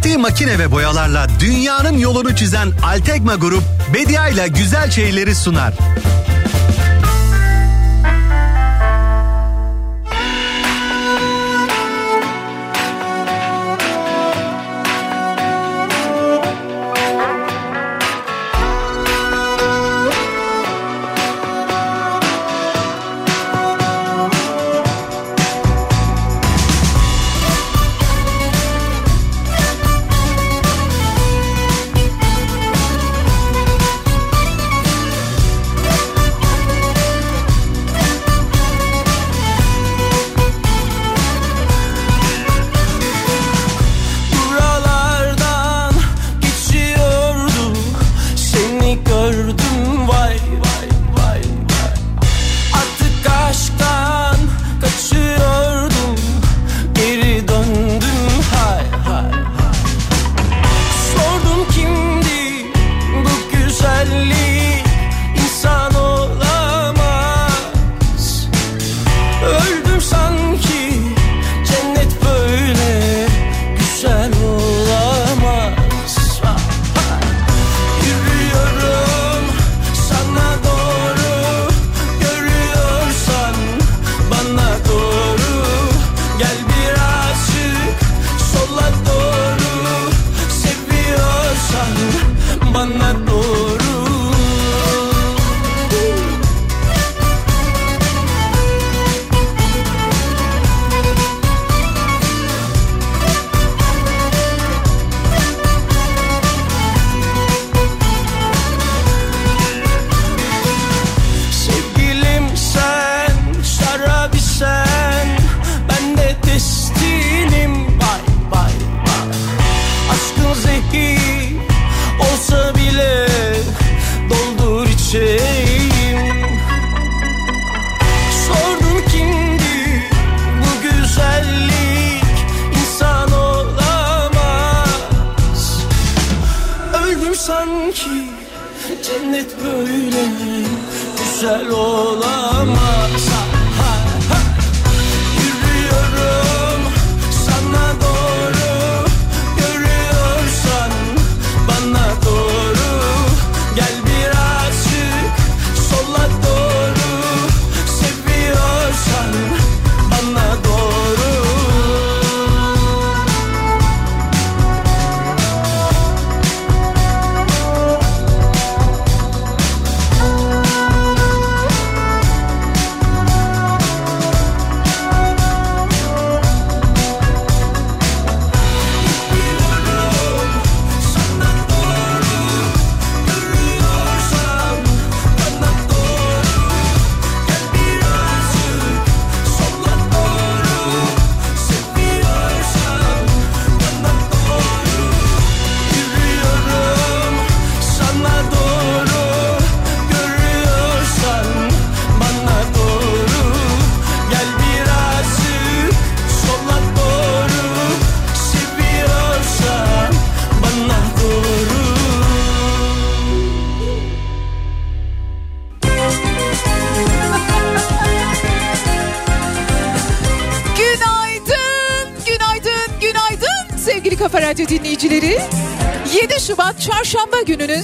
Ürettiği makine ve boyalarla dünyanın yolunu çizen Altekma Grup, Bedia ile güzel şeyleri sunar.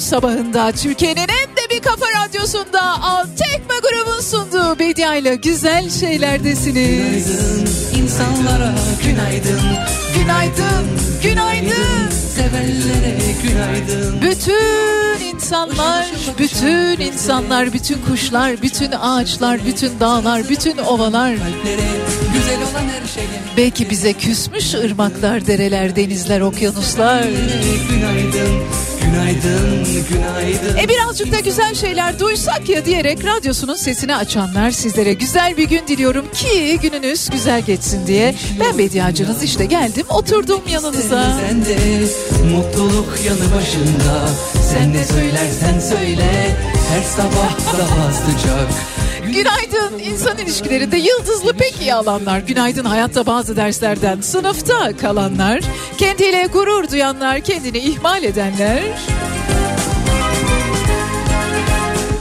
Sabahında Türkiye'nin en de bir kafa radyosunda Altekme grubun sunduğu Bedia ile güzel şeylerdesiniz. Günaydın insanlara günaydın. Günaydın, günaydın. Sevenlere günaydın. Bütün insanlar, bütün insanlar, bütün kuşlar, bütün ağaçlar, bütün dağlar, bütün ovalar. güzel olan her şeye. Belki bize küsmüş ırmaklar, dereler, denizler, okyanuslar. Günaydın. Günaydın, günaydın. E birazcık da güzel şeyler duysak ya diyerek radyosunun sesini açanlar sizlere güzel bir gün diliyorum ki gününüz güzel geçsin diye. Ben Bediacınız işte geldim oturdum yanınıza. Sen de mutluluk yanı başında. Sen ne söylersen söyle her sabah daha sıcak. Günaydın insan ilişkilerinde yıldızlı pek iyi alanlar. Günaydın hayatta bazı derslerden sınıfta kalanlar. Kendiyle gurur duyanlar, kendini ihmal edenler.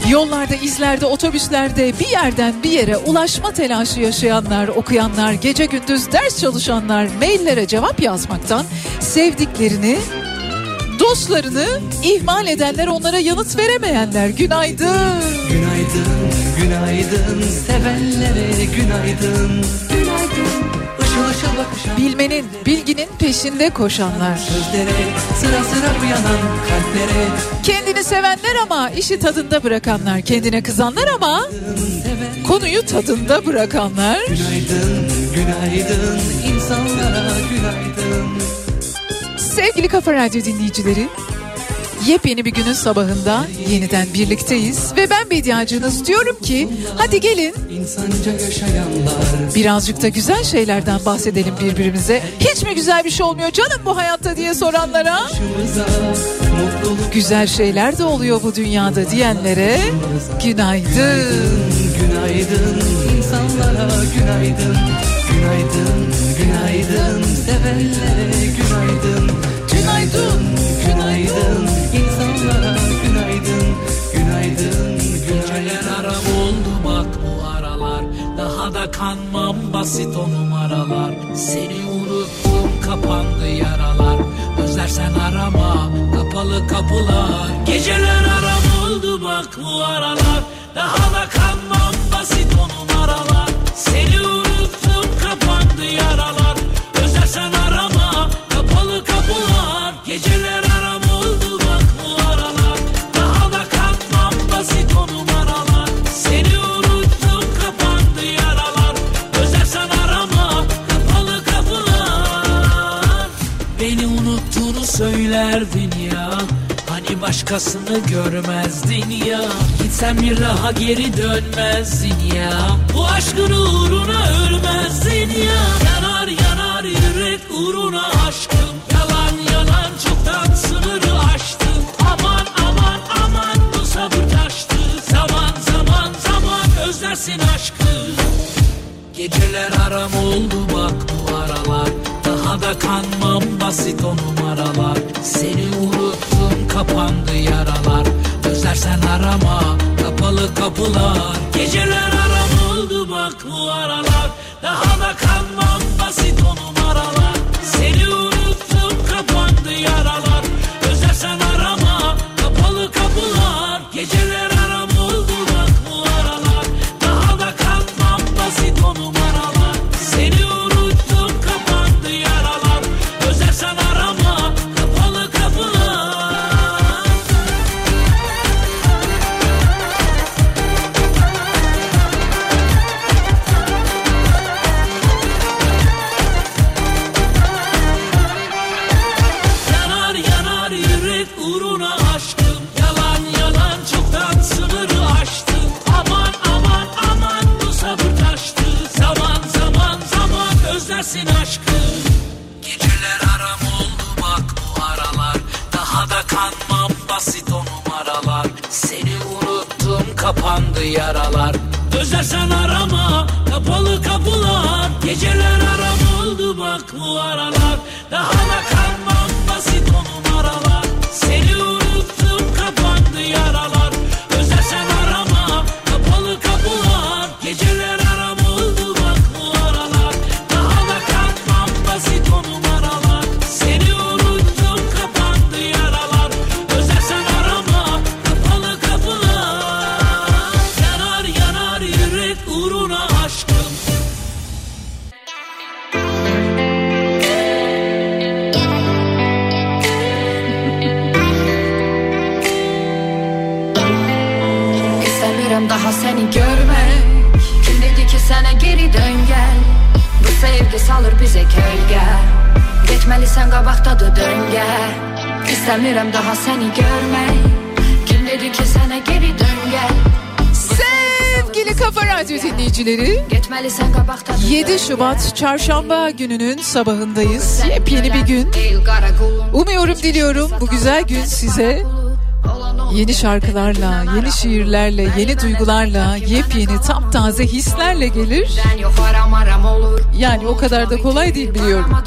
Yollarda, izlerde, otobüslerde bir yerden bir yere ulaşma telaşı yaşayanlar, okuyanlar, gece gündüz ders çalışanlar, maillere cevap yazmaktan sevdiklerini, dostlarını ihmal edenler, onlara yanıt veremeyenler. Günaydın. Günaydın, günaydın sevenlere günaydın. Günaydın. Bilmenin, bilginin peşinde koşanlar. sıra sıra uyanan kalplere Kendini sevenler ama işi tadında bırakanlar. Kendine kızanlar ama konuyu tadında bırakanlar. Günaydın, günaydın insanlara günaydın. Sevgili Kafa Radyo dinleyicileri, yepyeni bir günün sabahında yeniden birlikteyiz. Ve ben Bediacınız diyorum ki hadi gelin birazcık da güzel şeylerden bahsedelim birbirimize. Hiç mi güzel bir şey olmuyor canım bu hayatta diye soranlara? Güzel şeyler de oluyor bu dünyada diyenlere günaydın. Günaydın insanlara günaydın Günaydın, günaydın sevenlere günaydın Günaydın, insanlara günaydın Günaydın, günaydın aram oldu bak bu aralar. Daha da kanmam basit o numaralar. Seni unuttum kapandı yaralar. Özlersen arama kapalı kapılar. Geceler aram oldu bak bu aralar. Daha da kanmam basit o numaralar. Seni başkasını görmezdin ya. Gitsen bir daha geri dönmezdin ya. Bu aşkın uğruna ölmezdin ya. Yanar yanar yürek uğruna aşkım Yalan yalan çoktan sınırı aştın. Aman aman aman bu sabır taştı Zaman zaman zaman özlersin aşkı. Geceler aram oldu bak bu aralar. Daha da kanmam basit o numaralar. Seni unuttum kapandı yaralar. Özlersen arama kapalı kapılar. Geceler aram oldu bak bu aralar. Daha da kanmam aram oldu dinleyicileri Geçmelisən qabaqdadır 7 Şubat çarşamba gününün sabahındayız. Yepyeni bir gün. Umuyorum diliyorum bu güzel gün size yeni şarkılarla, yeni şiirlerle, yeni duygularla, yepyeni taptaze hislerle gelir. Yani o kadar da kolay değil biliyorum.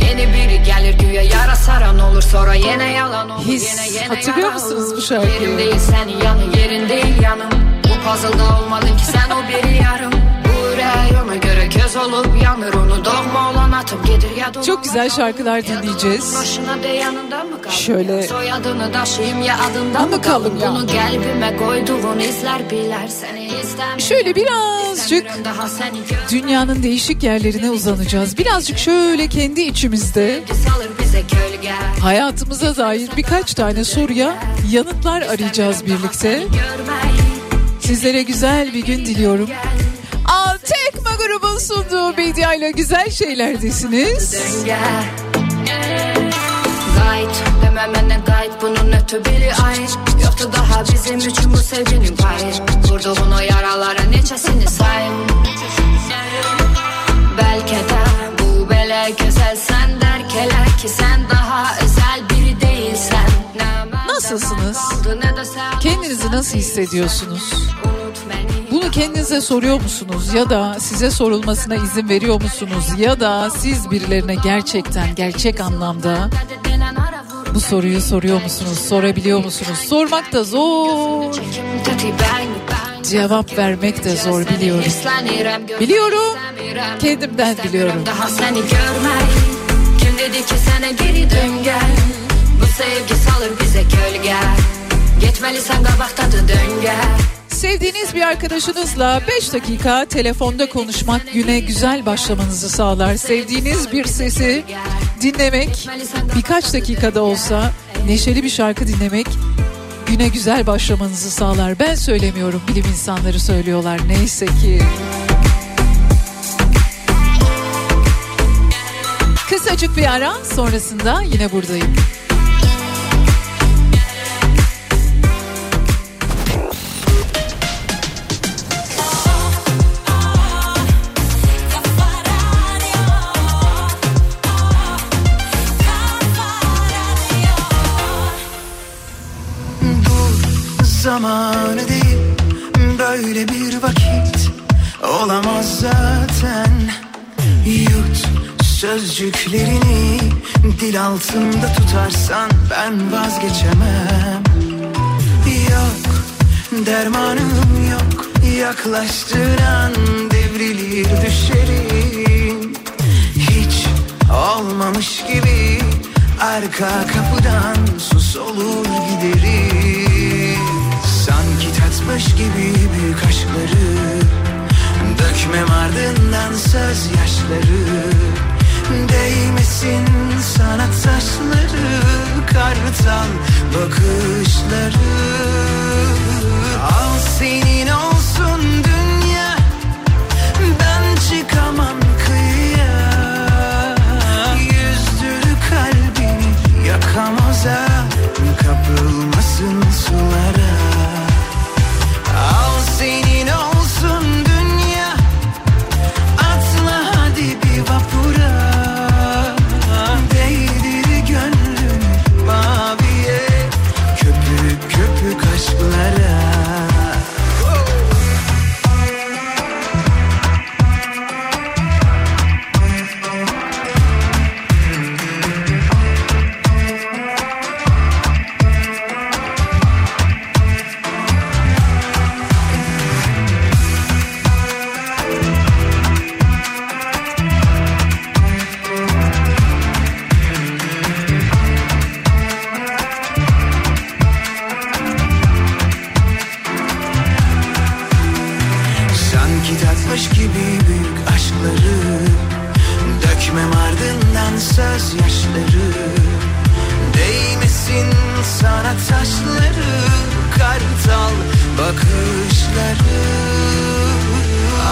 Yeni biri gelir güya yara saran olur Sonra yine yalan olur His. Hatırlıyor musunuz bu şarkıyı? Yerim değil senin yanın yerin değil yanım puzzle'da olmadın ki sen o biri yarım Bu rayona göre göz göz olup yanır onu doğma olan atıp gelir ya Çok güzel şarkılar dinleyeceğiz. Şöyle Soyadını ya adında mı kalın? ya. Bunu kalbime koyduğun izler biler seni istem. Şöyle birazcık dünyanın değişik yerlerine uzanacağız. Birazcık şöyle kendi içimizde hayatımıza dair birkaç tane soruya yanıtlar arayacağız birlikte. Sizlere güzel bir gün diliyorum. Al Tekma grubun sunduğu Bedia ile güzel şeylerdesiniz. Gayet demem benden gayet bunun ötü biri ait Yoktu daha bizim üçün bu sevginin payı Vurduğun o yaralara neçesini say Belki de bu bele güzel sen derkeler ki sen daha özel biri değilsen Nasılsınız? Kendinizi nasıl hissediyorsunuz? Bunu kendinize soruyor musunuz ya da size sorulmasına izin veriyor musunuz ya da siz birilerine gerçekten gerçek anlamda bu soruyu soruyor musunuz? Sorabiliyor musunuz? Sormak da zor. Cevap vermek de zor biliyorum. Biliyorum. Kendimden biliyorum. Daha seni görmeyi Kim dedi ki sana geri dön gel Bu sevgi salır bize gölge Geçmelisen kabaktadı dön gel Sevdiğiniz bir arkadaşınızla 5 dakika telefonda konuşmak güne güzel başlamanızı sağlar. Sevdiğiniz bir sesi dinlemek birkaç dakikada olsa neşeli bir şarkı dinlemek güne güzel başlamanızı sağlar. Ben söylemiyorum bilim insanları söylüyorlar neyse ki. Kısacık bir ara sonrasında yine buradayım. Zamanı değil Böyle bir vakit olamaz zaten. Yut sözcüklerini Dil altında tutarsan ben vazgeçemem. Yok dermanım yok Yaklaştığın an devrilir düşerim. Hiç olmamış gibi Arka kapıdan sus olur giderim Tatmış gibi büyük aşkları Dökmem ardından yaşları Değmesin sana taşları Kartal bakışları. Al senin olsun dünya Ben çıkamam kıyıya. Yüzdür kalbini yakamoza Kapılmasın bakışları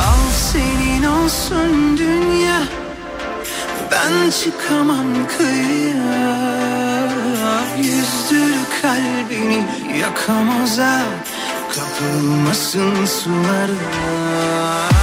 Al senin olsun dünya. Ben çıkamam kıyıya. Yüzdür kalbini yakamoza Kapılmasın sulara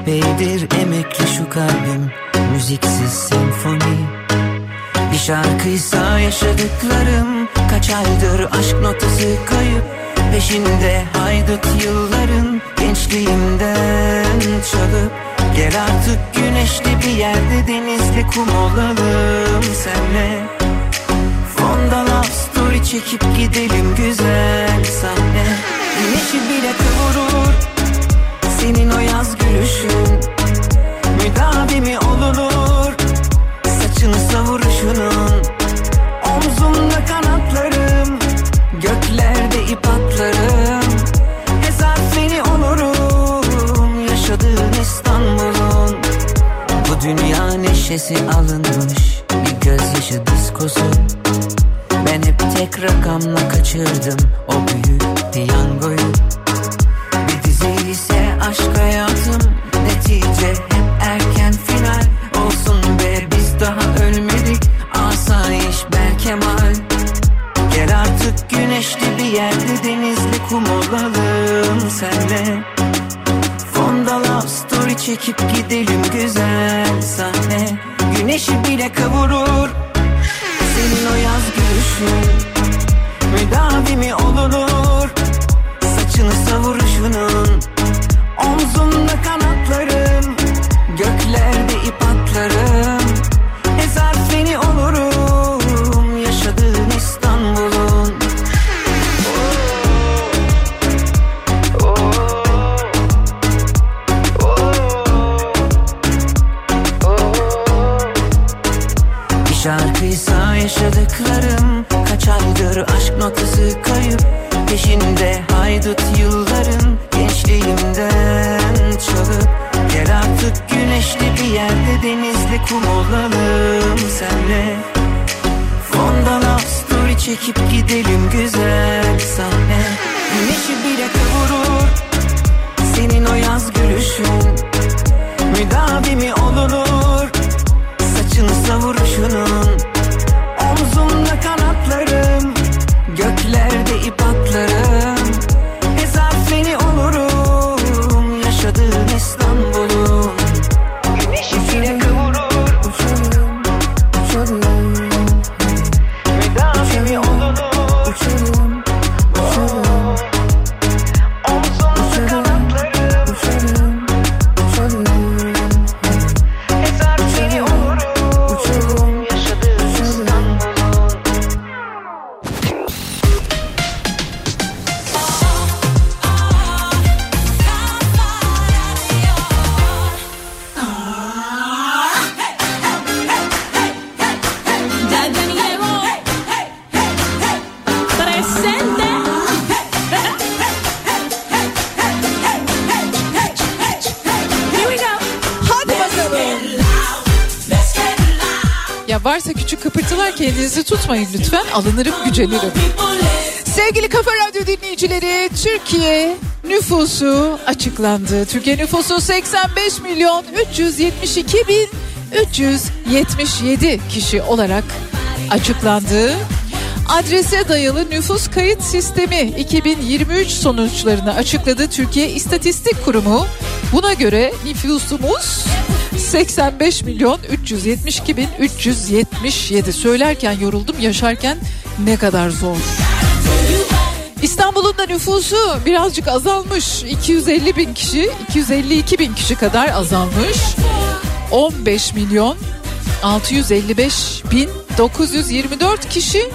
Epeydir emekli şu kalbim Müziksiz senfoni. Bir şarkıysa yaşadıklarım Kaç aydır aşk notası kayıp. Peşinde haydut yılların Gençliğimden çalıp. Gel artık güneşli bir yerde Denizli kum olalım senle. Fonda love story çekip gidelim güzel sahne. Güneşi bile kıvırır Senin o yaz gülüşün Müdavimi olunur? Saçını savuruşunun Omzumda kanatlarım Göklerde ip atlarım. Hesap seni olurum Yaşadığın İstanbul'un. Bu dünya neşesi alınmış Bir gözyaşı diskosu. Ben hep tek rakamla kaçırdım o büyük piyangoyu İse aşk hayatım Netice. Hep erken final Olsun be. Biz daha ölmedik. Asayiş Berkemal Gel artık güneşli bir yerde Denizli kum olalım senle. Fonda love story çekip gidelim güzel sahne. Güneşi bile kavurur. Senin o yaz gülüşün Müdavimi olunur. Saçını savuruşunun Alınırım gücenirim. Sevgili Kafa Radyo dinleyicileri Türkiye nüfusu açıklandı. Türkiye nüfusu 85 milyon 372 bin 377 kişi olarak açıklandı. Adrese dayalı nüfus kayıt sistemi 2023 sonuçlarını açıkladı Türkiye İstatistik Kurumu. Buna göre nüfusumuz 85 milyon 372 bin 377 söylerken yoruldum yaşarken ne kadar zor. İstanbul'un da nüfusu birazcık azalmış. 250 bin kişi, 252 bin kişi kadar azalmış. 15 milyon 655 bin 924 kişi.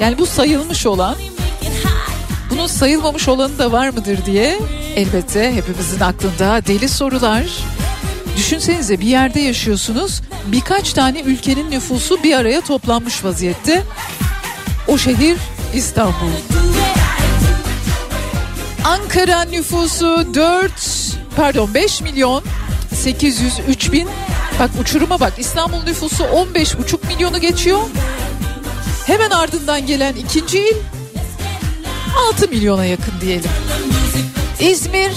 Yani bu sayılmış olan. Bunun sayılmamış olanı da var mıdır diye elbette hepimizin aklında deli sorular. Düşünsenize bir yerde yaşıyorsunuz. Birkaç tane ülkenin nüfusu bir araya toplanmış vaziyette. O şehir İstanbul. Ankara nüfusu 4 pardon 5 milyon 803 bin Bak uçuruma bak İstanbul nüfusu 15,5 milyonu geçiyor. Hemen ardından gelen ikinci il 6 milyona yakın diyelim. İzmir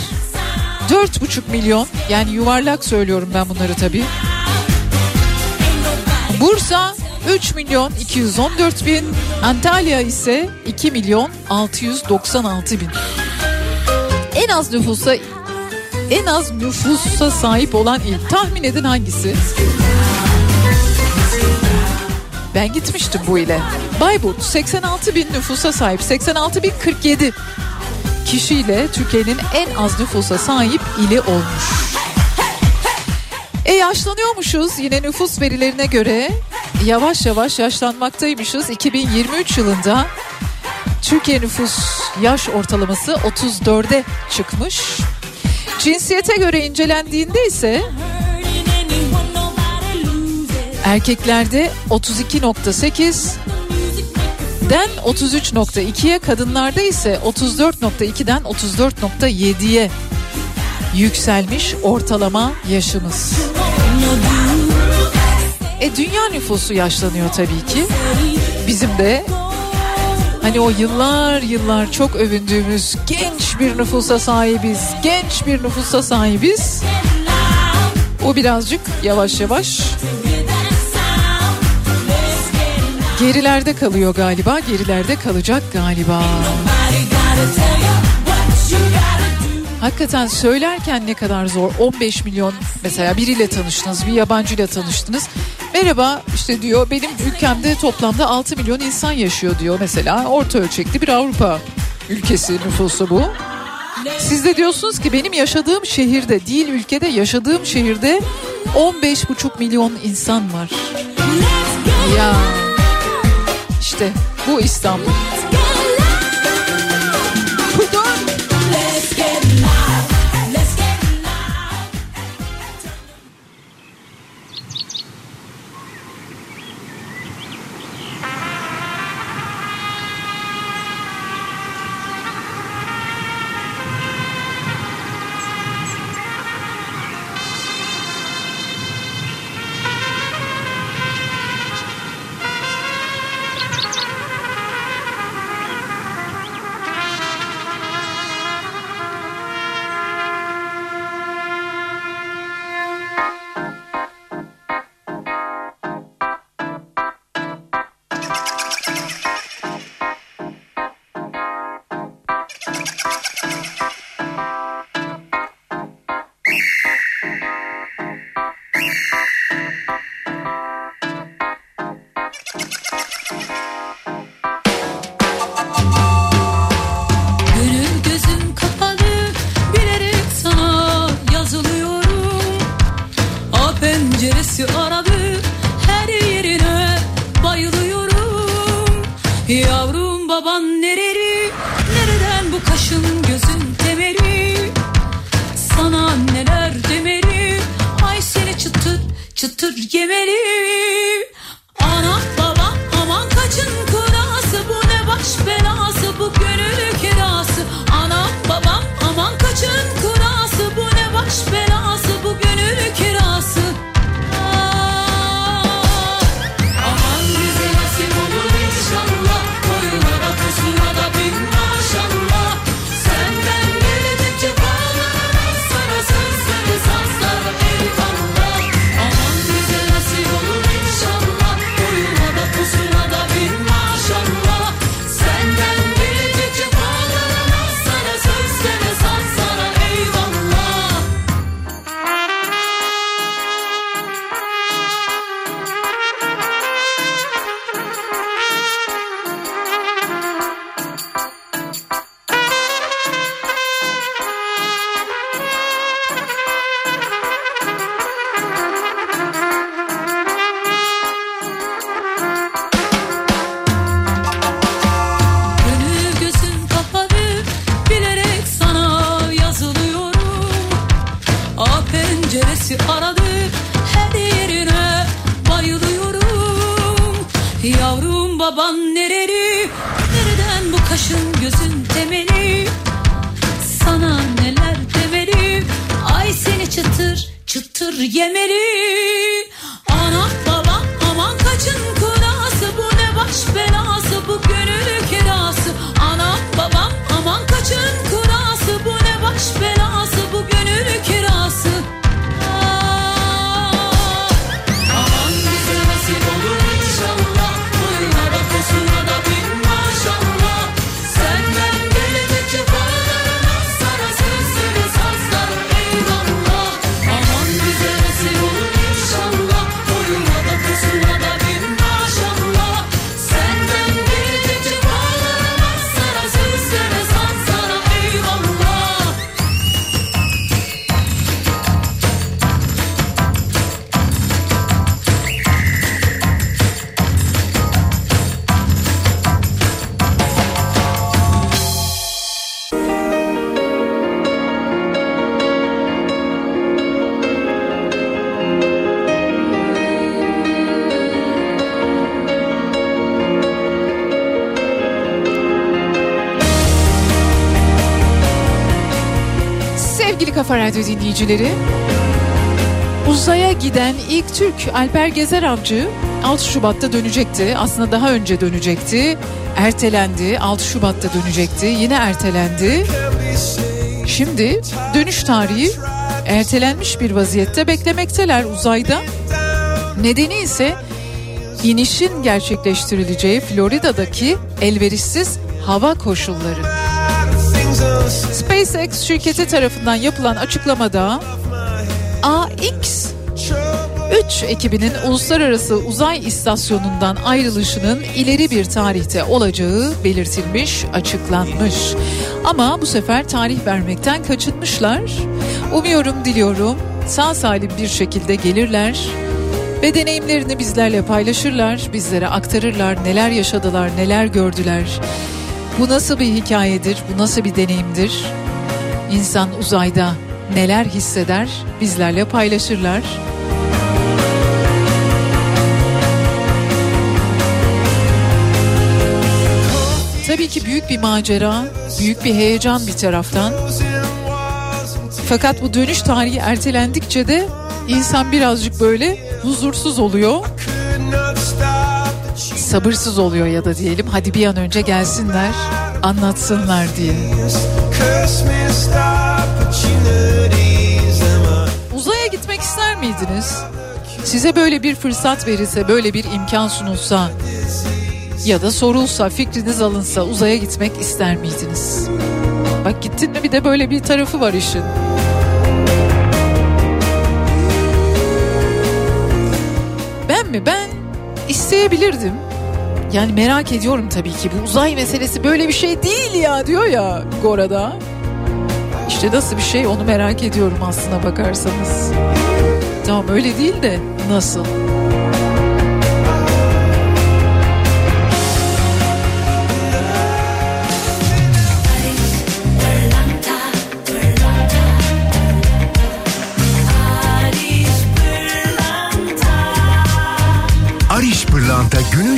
4,5 milyon yani yuvarlak söylüyorum ben bunları tabii. Bursa 3 milyon 214 bin. Antalya ise 2 milyon 696 bin. En az nüfusa en az nüfusa sahip olan il tahmin edin hangisi? Ben gitmiştim bu ile. Bayburt 86 bin nüfusa sahip 86 bin 47 kişiyle Türkiye'nin en az nüfusa sahip ili olmuş. E yaşlanıyormuşuz yine nüfus verilerine göre yavaş yavaş yaşlanmaktaymışız. 2023 yılında Türkiye nüfus yaş ortalaması 34'e çıkmış. Cinsiyete göre incelendiğinde ise erkeklerde 32.8 den 33.2'ye kadınlarda ise 34.2'den 34.7'ye yükselmiş ortalama yaşımız. E dünya nüfusu yaşlanıyor tabii ki. Bizim de hani o yıllar yıllar çok övündüğümüz genç bir nüfusa sahibiz, genç bir nüfusa sahibiz. O birazcık yavaş yavaş gerilerde kalıyor galiba, gerilerde kalacak galiba. Hakikaten söylerken ne kadar zor. 15 milyon mesela biriyle tanıştınız, bir yabancıyla tanıştınız. Merhaba işte diyor benim ülkemde toplamda 6 milyon insan yaşıyor diyor mesela. Orta ölçekli bir Avrupa ülkesi nüfusu bu. Siz de diyorsunuz ki benim yaşadığım şehirde değil ülkede yaşadığım şehirde 15,5 milyon insan var. Ya işte bu İstanbul. Radyo dinleyicileri, uzaya giden ilk Türk Alper Gezer Avcı 6 Şubat'ta dönecekti. Aslında daha önce dönecekti. Ertelendi. 6 Şubat'ta dönecekti. Yine ertelendi. Şimdi dönüş tarihi ertelenmiş bir vaziyette beklemekteler uzayda. Nedeni ise inişin gerçekleştirileceği Florida'daki elverişsiz hava koşulları. SpaceX şirketi tarafından yapılan açıklamada AX 3 ekibinin uluslararası uzay istasyonundan ayrılışının ileri bir tarihte olacağı belirtilmiş, açıklanmış. Ama bu sefer tarih vermekten kaçınmışlar. Umuyorum, diliyorum sağ salim bir şekilde gelirler ve deneyimlerini bizlerle paylaşırlar, bizlere aktarırlar, neler yaşadılar, neler gördüler. Bu nasıl bir hikayedir, bu nasıl bir deneyimdir? İnsan uzayda neler hisseder bizlerle paylaşırlar. Tabii ki büyük bir macera, büyük bir heyecan bir taraftan. Fakat bu dönüş tarihi ertelendikçe de insan birazcık böyle huzursuz oluyor. Sabırsız oluyor ya da diyelim hadi bir an önce gelsinler, anlatsınlar diye. Uzaya gitmek ister miydiniz? Size böyle bir fırsat verilse, böyle bir imkan sunulsa ya da sorulsa, fikriniz alınsa uzaya gitmek ister miydiniz? Bak gittin mi bir de böyle bir tarafı var işin. Ben mi? Ben isteyebilirdim. Yani merak ediyorum tabii ki bu uzay meselesi böyle bir şey değil ya diyor ya Gora'da. İşte nasıl bir şey onu merak ediyorum aslına bakarsanız. Tamam öyle değil de nasıl?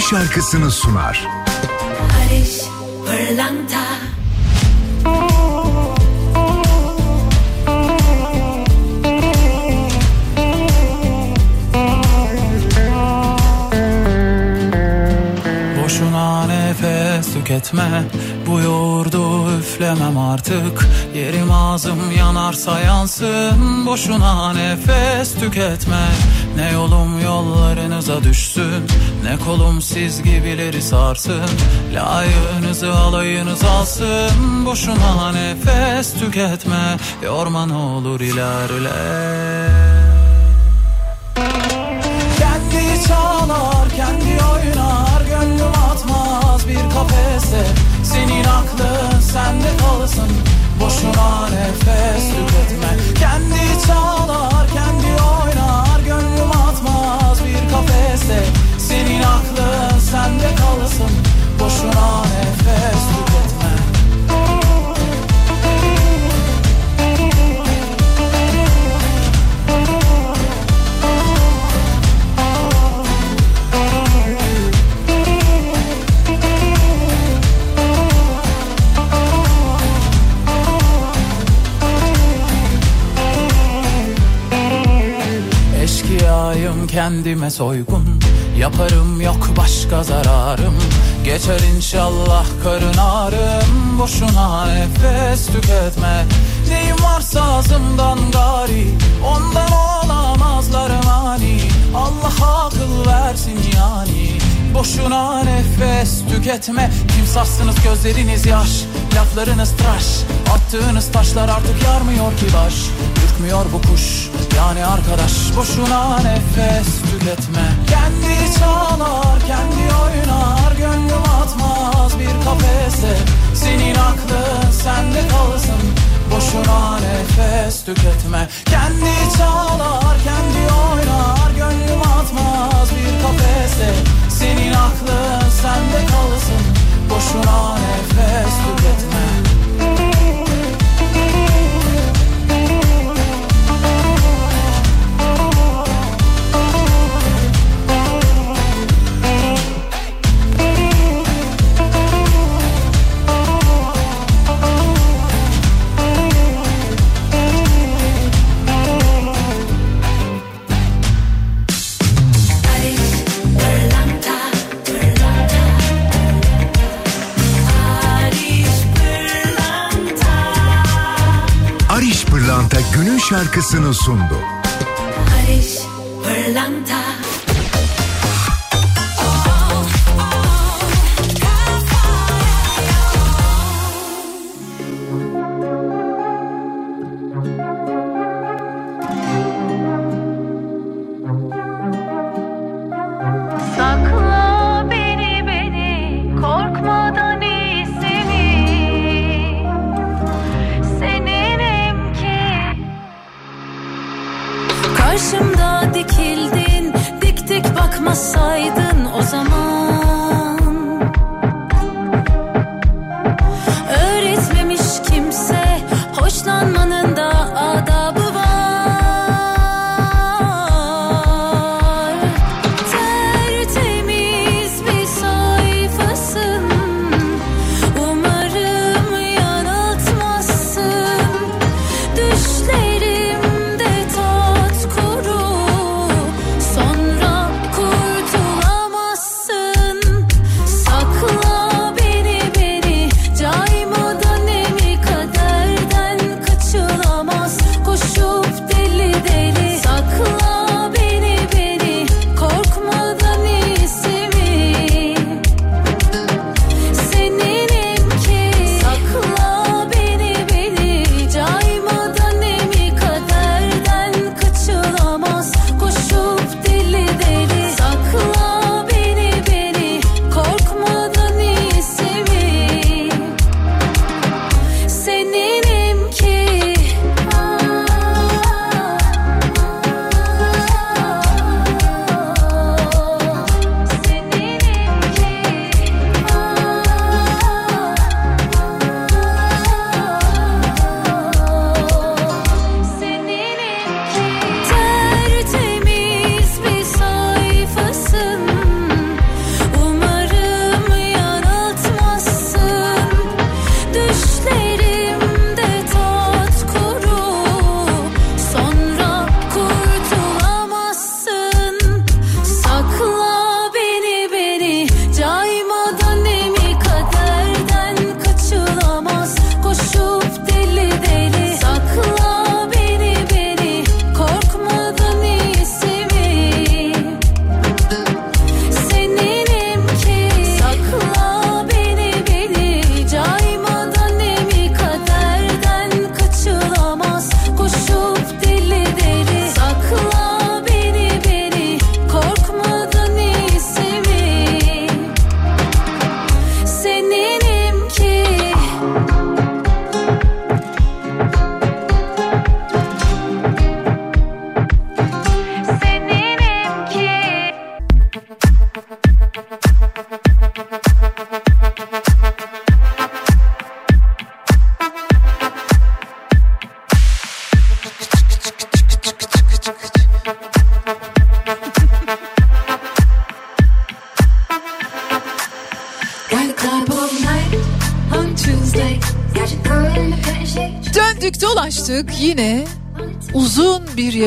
Şarkısını sunar. Barış Pırlanta. Boşuna nefes tüketme Bu yoğurdu üflemem artık. Yerim ağzım yanarsa yansın Boşuna nefes tüketme Ne yolum yollarınıza düşsün Ne kolum siz gibileri sarsın. Layığınızı alayınız alsın Boşuna nefes tüketme Yorma ne olur ilerle. Kendi çalar, kendi oynar Gönlüm atmaz bir kafese. Senin aklın sende kalsın Boşuna nefes tüketme. Kendi çalar, kendi oynar kafese Senin aklın sende kalsın Boşuna nefes tüketme kendime soygun Yaparım yok başka zararım. Geçer inşallah karın ağrım. Boşuna nefes tüketme. Neyim varsa ağzımdan gari Ondan olamazlar mani. Allah akıl versin yani. Boşuna nefes tüketme. Timsahsınız gözleriniz yaş Laflarınız tıraş. Attığınız taşlar artık yarmıyor ki baş. Ürkmüyor bu kuş yani arkadaş Boşuna nefes tüketme. Kendi çalar kendi oynar Gönlüm atmaz bir kafese. Senin aklın sende kalsın Boşuna nefes tüketme. Kendi çalar kendi oynar Gönlüm atmaz bir kafese. Senin aklın sende kalsın Boşuna nefes tüketme şarkısını sundu.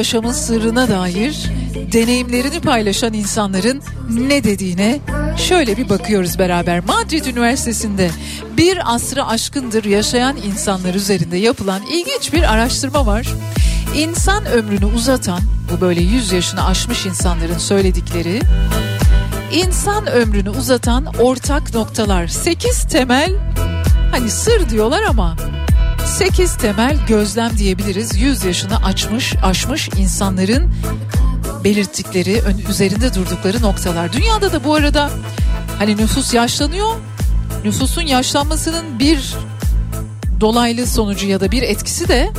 Yaşamın sırrına dair deneyimlerini paylaşan insanların ne dediğine şöyle bir bakıyoruz beraber. Madrid Üniversitesi'nde bir asrı aşkındır yaşayan insanlar üzerinde yapılan ilginç bir araştırma var. İnsan ömrünü uzatan, bu böyle 100 yaşını aşmış insanların söyledikleri, insan ömrünü uzatan ortak noktalar. 8 temel, hani sır diyorlar ama 8 temel gözlem diyebiliriz. 100 yaşını açmış, aşmış insanların belirttikleri, üzerinde durdukları noktalar. Dünyada da bu arada hani nüfus yaşlanıyor. Nüfusun yaşlanmasının bir dolaylı sonucu ya da bir etkisi de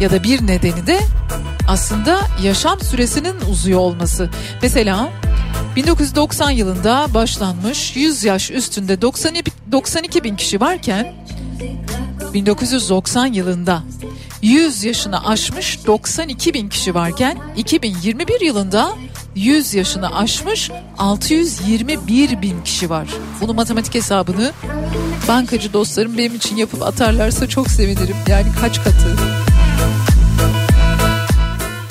ya da bir nedeni de aslında yaşam süresinin uzuyor olması. Mesela 1990 yılında başlanmış 100 yaş üstünde 92, 92 bin kişi varken 1990 yılında 100 yaşını aşmış 92 bin kişi varken 2021 yılında 100 yaşını aşmış 621 bin kişi var. Bunu matematik hesabını bankacı dostlarım benim için yapıp atarlarsa çok sevinirim. Yani kaç katı?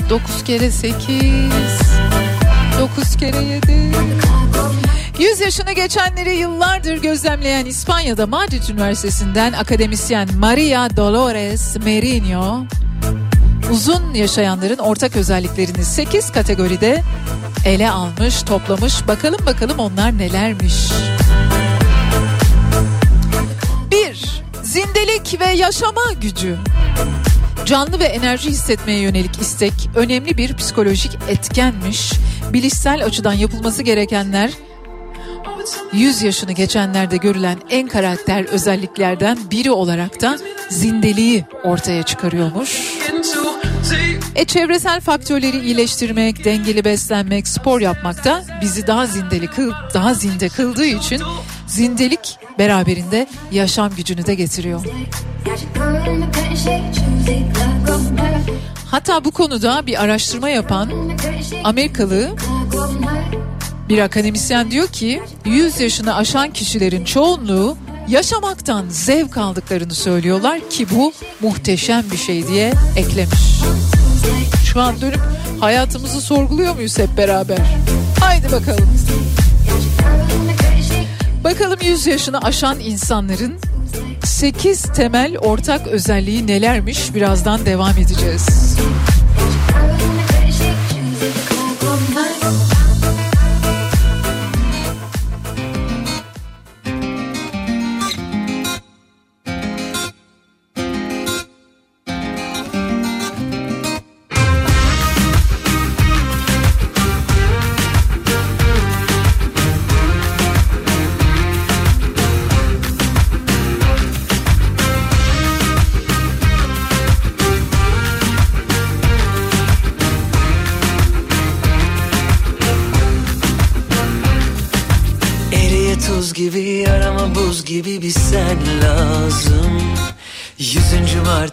9 kere 8 9 kere 7 100 yaşını geçenleri yıllardır gözlemleyen İspanya'da Madrid Üniversitesi'nden akademisyen Maria Dolores Merino uzun yaşayanların ortak özelliklerini 8 kategoride ele almış, toplamış. Bakalım bakalım onlar nelermiş. 1. Zindelik ve yaşama gücü. Canlı ve enerji hissetmeye yönelik istek önemli bir psikolojik etkenmiş. Bilişsel açıdan yapılması gerekenler 100 yaşını geçenlerde görülen en karakter özelliklerden biri olarak da zindeliği ortaya çıkarıyormuş. E çevresel faktörleri iyileştirmek, dengeli beslenmek, spor yapmak da bizi daha zindeli kıl, daha zinde kıldığı için zindelik beraberinde yaşam gücünü de getiriyor. Hatta bu konuda bir araştırma yapan Amerikalı bir akademisyen diyor ki 100 yaşını aşan kişilerin çoğunluğu yaşamaktan zevk aldıklarını söylüyorlar ki bu muhteşem bir şey diye eklemiş. Şu an dönüp hayatımızı sorguluyor muyuz hep beraber? Haydi bakalım. Bakalım 100 yaşını aşan insanların 8 temel ortak özelliği nelermiş birazdan devam edeceğiz.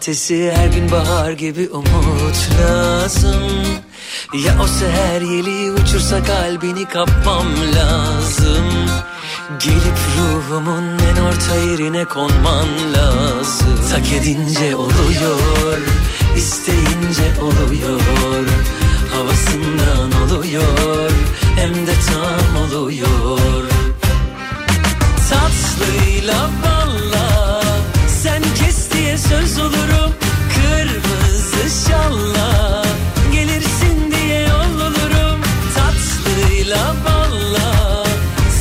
Martesi her gün bahar gibi umut lazım. Ya o seher yeli uçursa kalbini kapmam lazım. Gelip ruhumun en orta yerine konman lazım. Tak edince oluyor, isteyince oluyor. Havasından oluyor, hem de tam oluyor. Tatlıyla diye söz olurum. Kırmızı şalla Gelirsin diye yol olurum Tatlıyla balla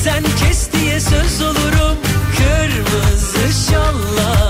Sen kes diye söz olurum. Kırmızı şalla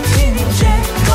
bitince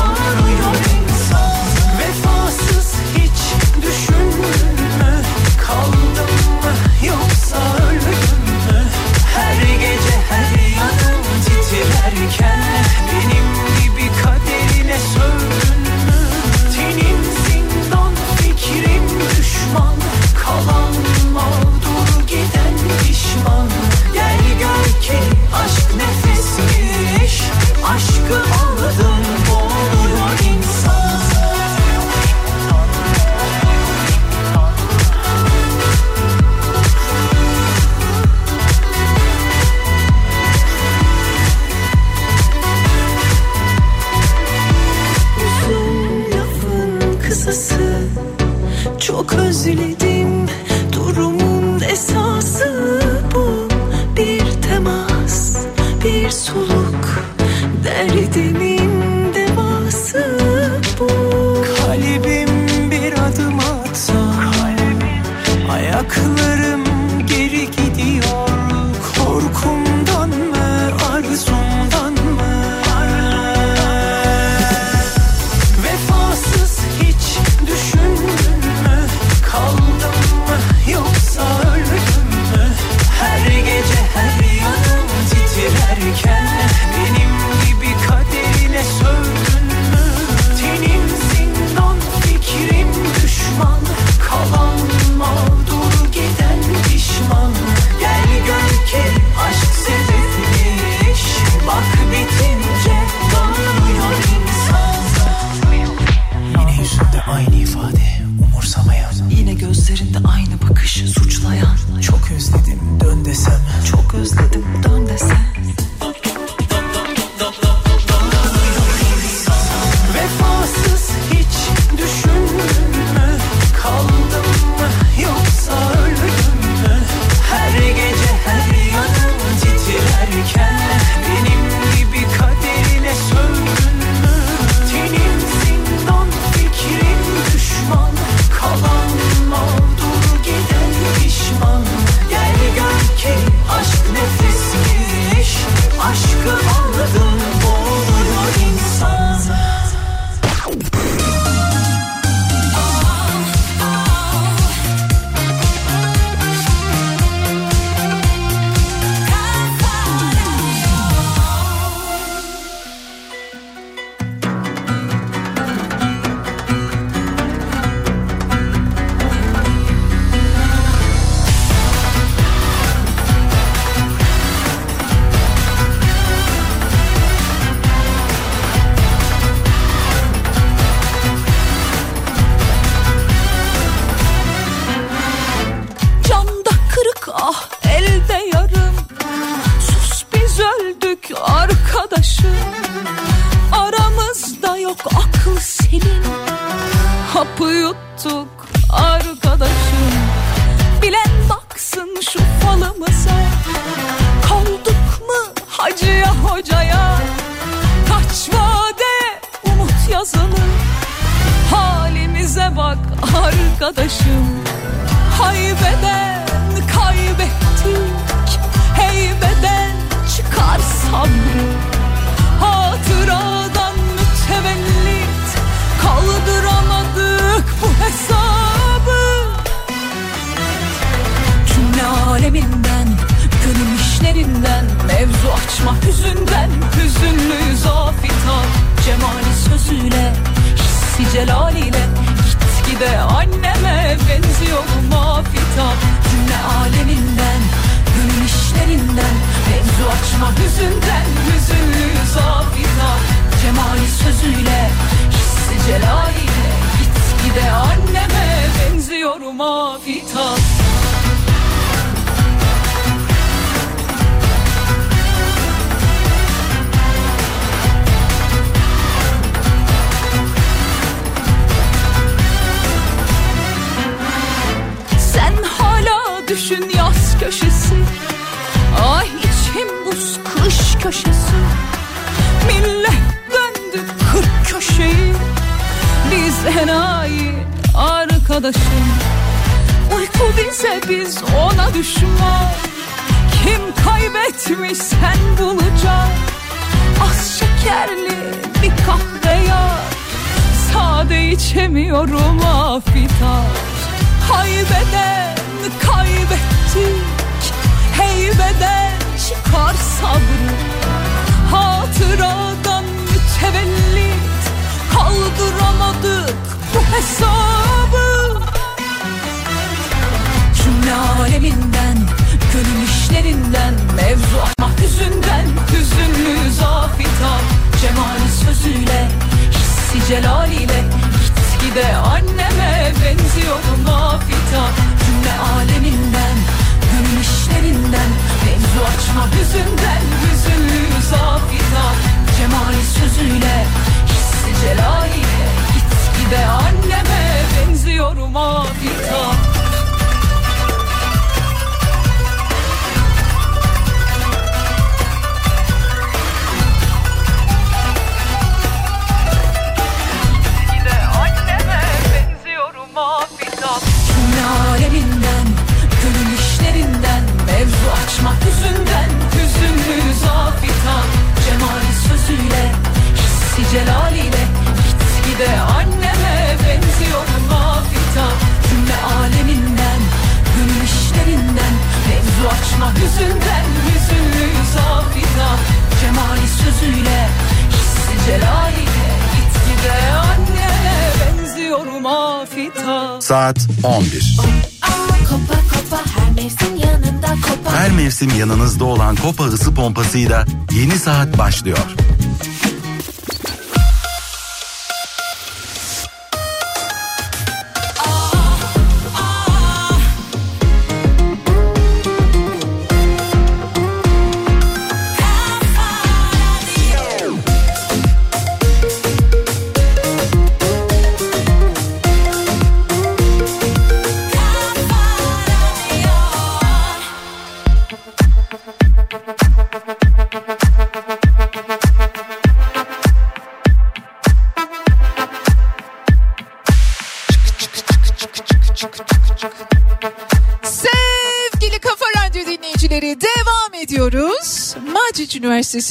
başlıyor.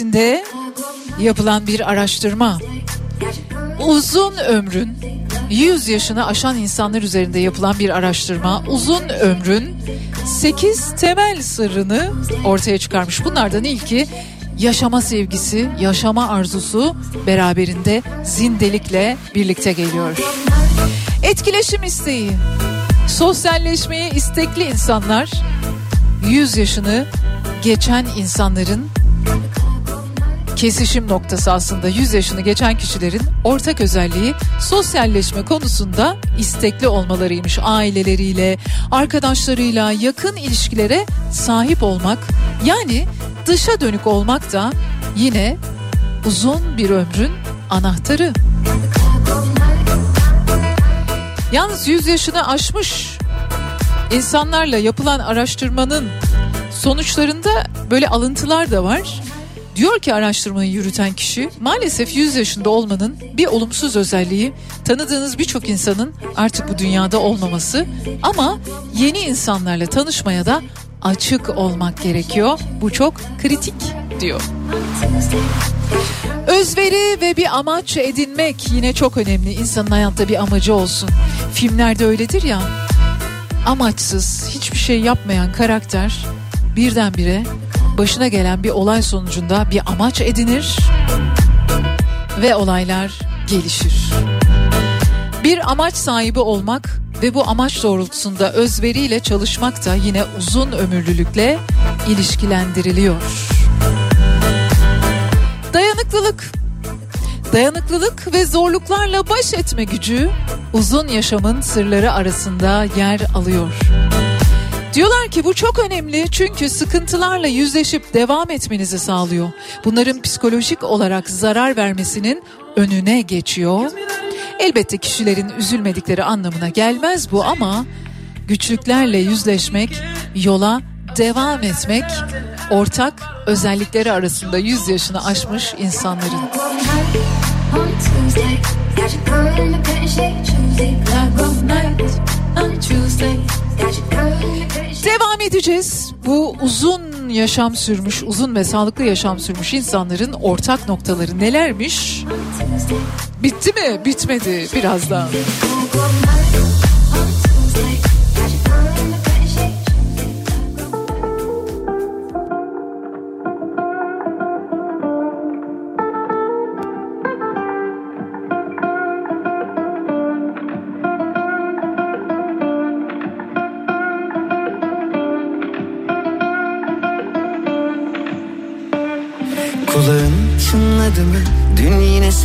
Üniversitesi'nde yapılan bir araştırma uzun ömrün 100 yaşını aşan insanlar üzerinde yapılan bir araştırma uzun ömrün 8 temel sırrını ortaya çıkarmış. Bunlardan ilki yaşama sevgisi, yaşama arzusu beraberinde zindelikle birlikte geliyor. Etkileşim isteği, sosyalleşmeye istekli insanlar 100 yaşını geçen insanların kesişim noktası aslında 100 yaşını geçen kişilerin ortak özelliği sosyalleşme konusunda istekli olmalarıymış. Aileleriyle, arkadaşlarıyla yakın ilişkilere sahip olmak yani dışa dönük olmak da yine uzun bir ömrün anahtarı. Yalnız 100 yaşını aşmış insanlarla yapılan araştırmanın sonuçlarında böyle alıntılar da var. Diyor ki araştırmayı yürüten kişi maalesef 100 yaşında olmanın bir olumsuz özelliği tanıdığınız birçok insanın artık bu dünyada olmaması ama yeni insanlarla tanışmaya da açık olmak gerekiyor. Bu çok kritik diyor. Özveri ve bir amaç edinmek yine çok önemli. İnsanın hayatta bir amacı olsun. Filmlerde öyledir ya. Amaçsız, hiçbir şey yapmayan karakter birdenbire başına gelen bir olay sonucunda bir amaç edinir ve olaylar gelişir. Bir amaç sahibi olmak ve bu amaç doğrultusunda özveriyle çalışmak da yine uzun ömürlülükle ilişkilendiriliyor. Dayanıklılık. Dayanıklılık ve zorluklarla baş etme gücü uzun yaşamın sırları arasında yer alıyor. Diyorlar ki bu çok önemli çünkü sıkıntılarla yüzleşip devam etmenizi sağlıyor. Bunların psikolojik olarak zarar vermesinin önüne geçiyor. Elbette kişilerin üzülmedikleri anlamına gelmez bu ama güçlüklerle yüzleşmek, yola devam etmek ortak özellikleri arasında 100 yaşını aşmış insanların. Got your girl in the pretty shade Tuesday, black room night on Tuesday, got your girl in the pretty shade. Devam edeceğiz. Bu uzun yaşam sürmüş, uzun ve sağlıklı yaşam sürmüş insanların ortak noktaları nelermiş? Bitti mi? Bitmedi. Birazdan. Kulağın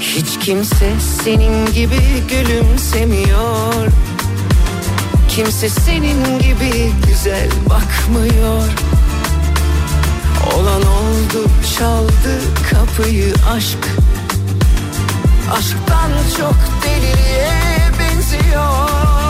hiç kimse senin gibi gülümsemiyor. Kimse senin gibi güzel bakmıyor. Olan oldu çaldı kapıyı aşk. Aşktan çok deliliğe benziyor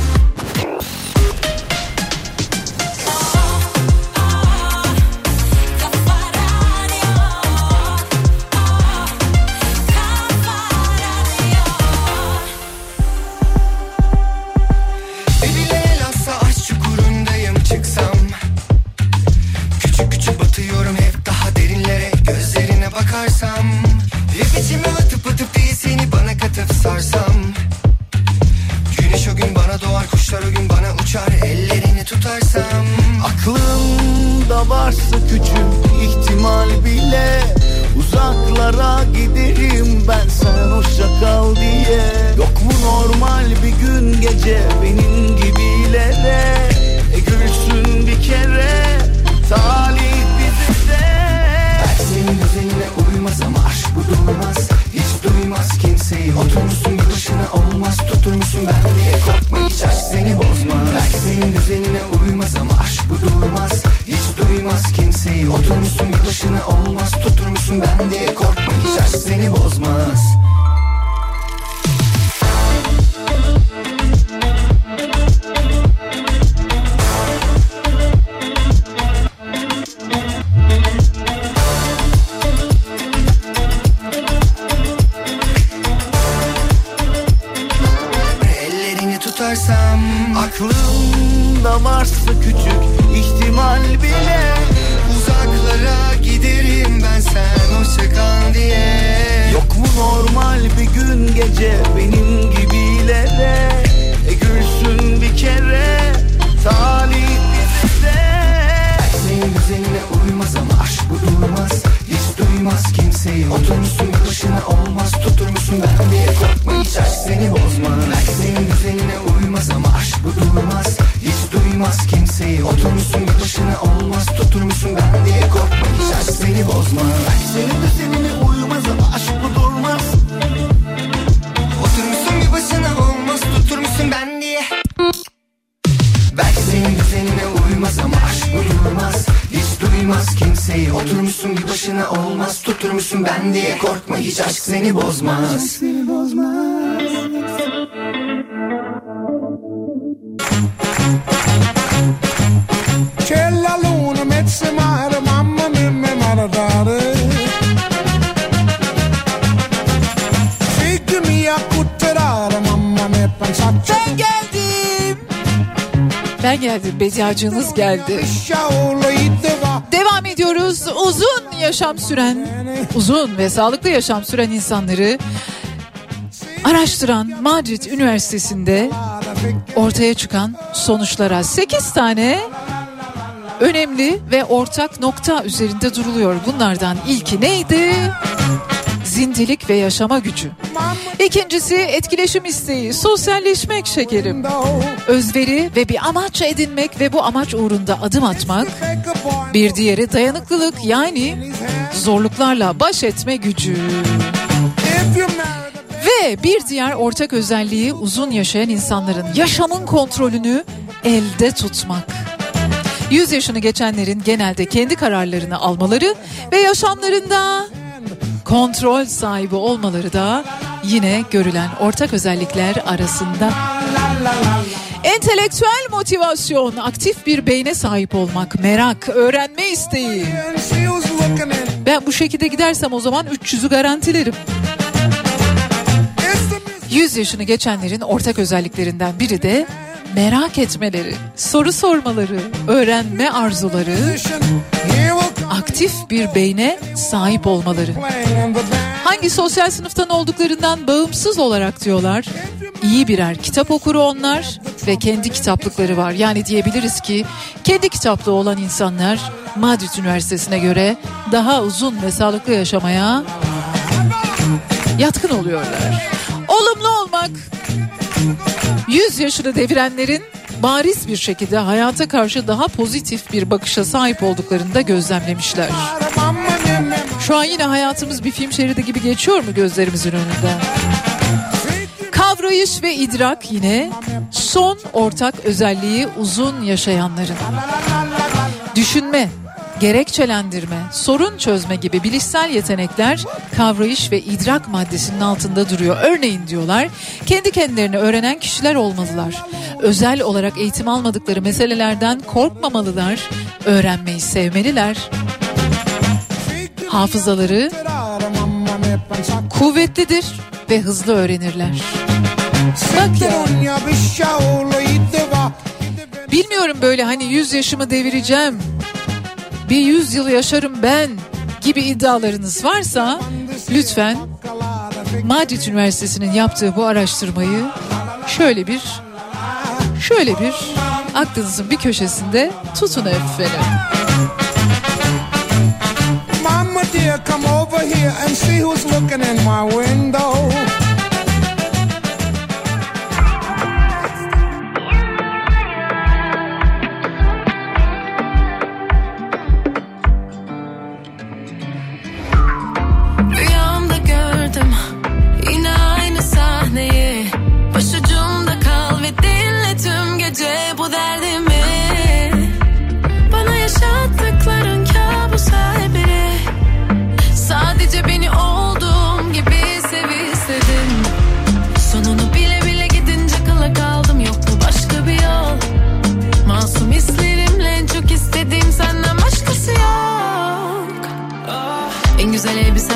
Tutarsam Aklımda varsa küçük ihtimal bile Uzaklara giderim ben sen hoşça kal diye. Yok mu normal bir gün gece benim gibilere? E gülsün bir kere talih bize Belki senin düzenine uymaz ama aşk bu durmaz Hiç duymaz kimseyi Oturmuşsun başına olmaz Tuturmuşsun ben diye korkma hiç aşk seni bozmaz? Belki senin düzenine uymaz ama aşk bu durmaz. Hiç duymaz kimseyi Oturmuşsun başına olmaz Tuturmuşsun ben diye korkma hiç aşk seni bozmaz Bediacınız geldi. Devam ediyoruz. Uzun yaşam süren, uzun ve sağlıklı yaşam süren insanları araştıran Madrid Üniversitesi'nde ortaya çıkan sonuçlara 8 tane önemli ve ortak nokta üzerinde duruluyor. Bunlardan ilki neydi? Zindelik ve yaşama gücü. İkincisi etkileşim isteği, sosyalleşmek şekerim. Özveri ve bir amaç edinmek ve bu amaç uğrunda adım atmak. Bir diğeri dayanıklılık yani zorluklarla baş etme gücü. Ve bir diğer ortak özelliği uzun yaşayan insanların yaşamın kontrolünü elde tutmak. 100 yaşını geçenlerin genelde kendi kararlarını almaları ve yaşamlarında kontrol sahibi olmaları da yine görülen ortak özellikler arasında. Entelektüel motivasyon, aktif bir beyne sahip olmak, merak, öğrenme isteği. Ben bu şekilde gidersem o zaman 300'ü garantilerim. 100 yaşını geçenlerin ortak özelliklerinden biri de merak etmeleri, soru sormaları, öğrenme arzuları, aktif bir beyne sahip olmaları. Hangi sosyal sınıftan olduklarından bağımsız olarak diyorlar. İyi birer kitap okuru onlar ve kendi kitaplıkları var. Yani diyebiliriz ki kendi kitaplığı olan insanlar Madrid Üniversitesi'ne göre daha uzun ve sağlıklı yaşamaya yatkın oluyorlar. Olumlu olmak 100 yaşını devirenlerin bariz bir şekilde hayata karşı daha pozitif bir bakışa sahip olduklarını da gözlemlemişler. Şu an yine hayatımız bir film şeridi gibi geçiyor mu gözlerimizin önünde? Kavrayış ve idrak yine son ortak özelliği uzun yaşayanların. Düşünme, gerekçelendirme, sorun çözme gibi bilişsel yetenekler kavrayış ve idrak maddesinin altında duruyor. Örneğin diyorlar kendi kendilerini öğrenen kişiler olmalılar. Özel olarak eğitim almadıkları meselelerden korkmamalılar, öğrenmeyi sevmeliler. Hafızaları kuvvetlidir ve hızlı öğrenirler. Bak ya. Bilmiyorum böyle hani 100 yaşımı devireceğim. Bir 100 yıl yaşarım ben gibi iddialarınız varsa lütfen Madrid Üniversitesi'nin yaptığı bu araştırmayı şöyle bir şöyle bir aklınızın bir köşesinde tutun efendim. Mama dear, come over here and see who's looking in my window.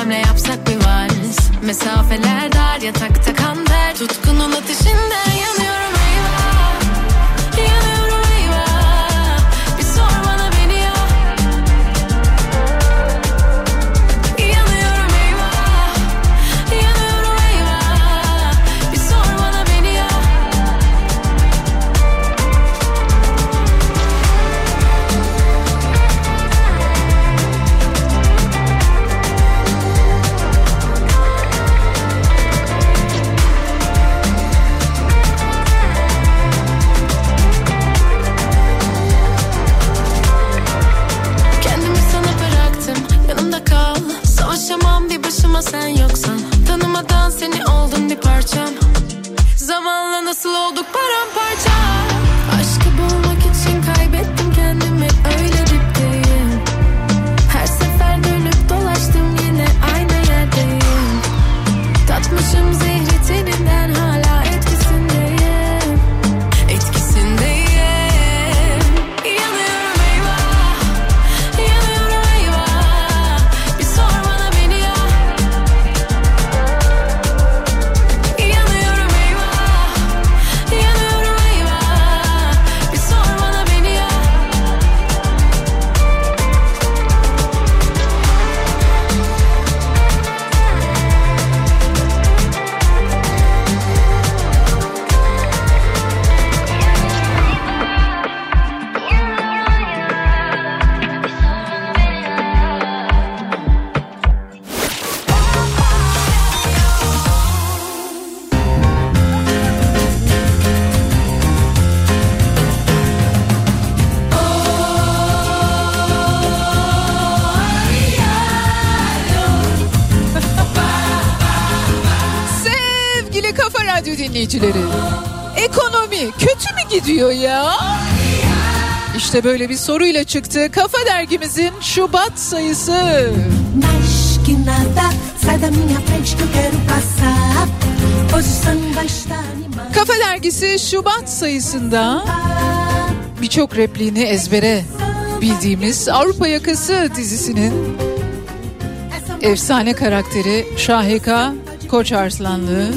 Güzel elbisemle yapsak bir vals. Mesafeler dar yatakta kan der. Tutkunun ateşinden yanıyorum İşte böyle bir soruyla çıktı Kafa Dergimizin Şubat sayısı. Kafa Dergisi Şubat sayısında birçok repliğini ezbere bildiğimiz Avrupa Yakası dizisinin efsane karakteri Şahika Koç Arslanlı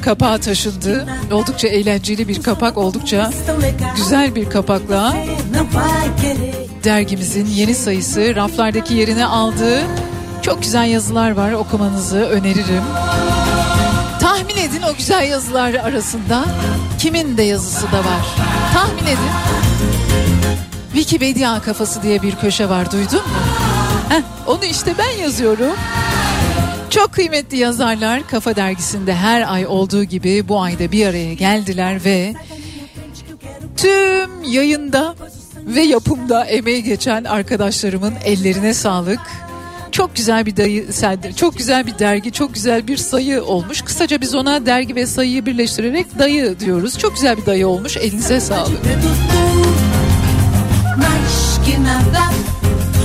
kapağa taşındı. Oldukça eğlenceli bir kapak, oldukça güzel bir kapakla dergimizin yeni sayısı raflardaki yerini aldı. Çok güzel yazılar var okumanızı öneririm. Tahmin edin o güzel yazılar arasında kimin de yazısı da var. Tahmin edin. Wikipedia kafası diye bir köşe var duydun mu? Heh, onu işte ben yazıyorum. Çok kıymetli yazarlar Kafa Dergisi'nde her ay olduğu gibi bu ayda bir araya geldiler ve tüm yayında ve yapımda emeği geçen arkadaşlarımın ellerine sağlık. Çok güzel bir dayı, çok güzel bir dergi, çok güzel bir sayı olmuş. Kısaca biz ona dergi ve sayıyı birleştirerek dayı diyoruz. Çok güzel bir dayı olmuş. Elinize sağlık.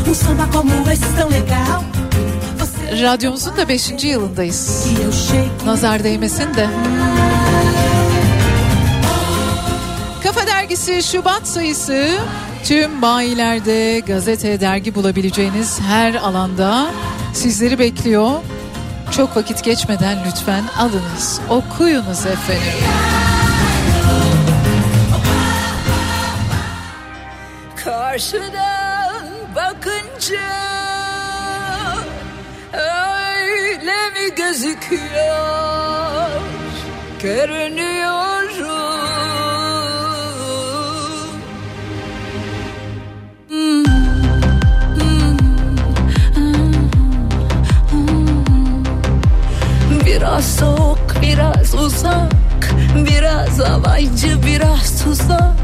Um samba como esse tão legal. Radyomuzun da 5. yılındayız. Nazar değmesin de. Kafa Dergisi Şubat sayısı tüm bayilerde, gazete, dergi bulabileceğiniz her alanda sizleri bekliyor. Çok vakit geçmeden lütfen alınız, okuyunuz efendim. Karşıdan bakınca gözüküyor? Görünüyorum. Hmm. Biraz soğuk, biraz uzak, biraz alaycı, biraz tuzak.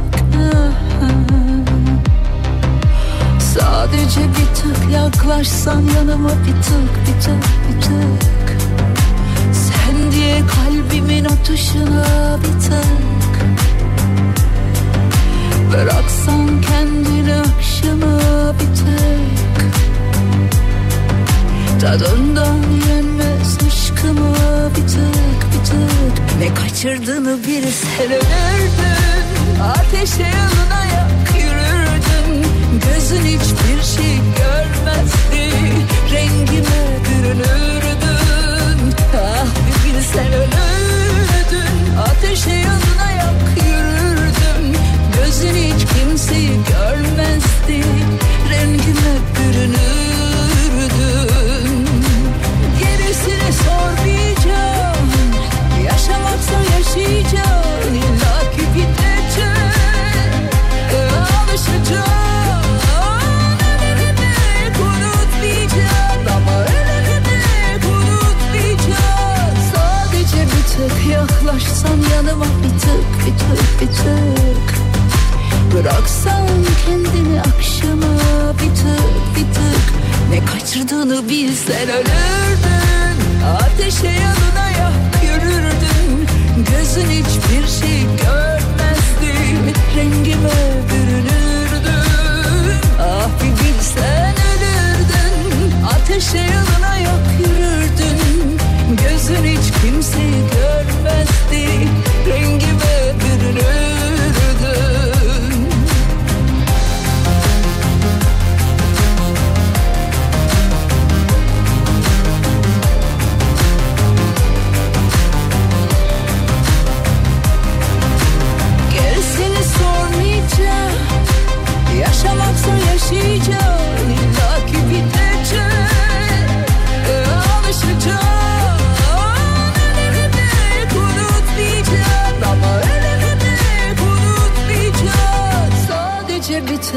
Sadece bir tık yaklaşsan yanıma bir tık bir tık bir tık Diye kalbimin atışına bir tık. Bıraksan kendini akşama bir tık. Tadından yenmez aşkıma bir tık bir tık. Ne kaçırdığını bir sen ölürdün Ateşe yanına yak yürürdün. Gözün hiçbir şey görmezdi. Rengime bürünürdün Ah bilsen ölürdün Ateşe yanına yak yürürdüm Gözün hiç kimseyi görmezdi Rengime bürünürdün. Gerisini sormayacağım Yaşamaksa yaşayacağım. İlla ki bitecek kaçırdığını bilsen ölürdün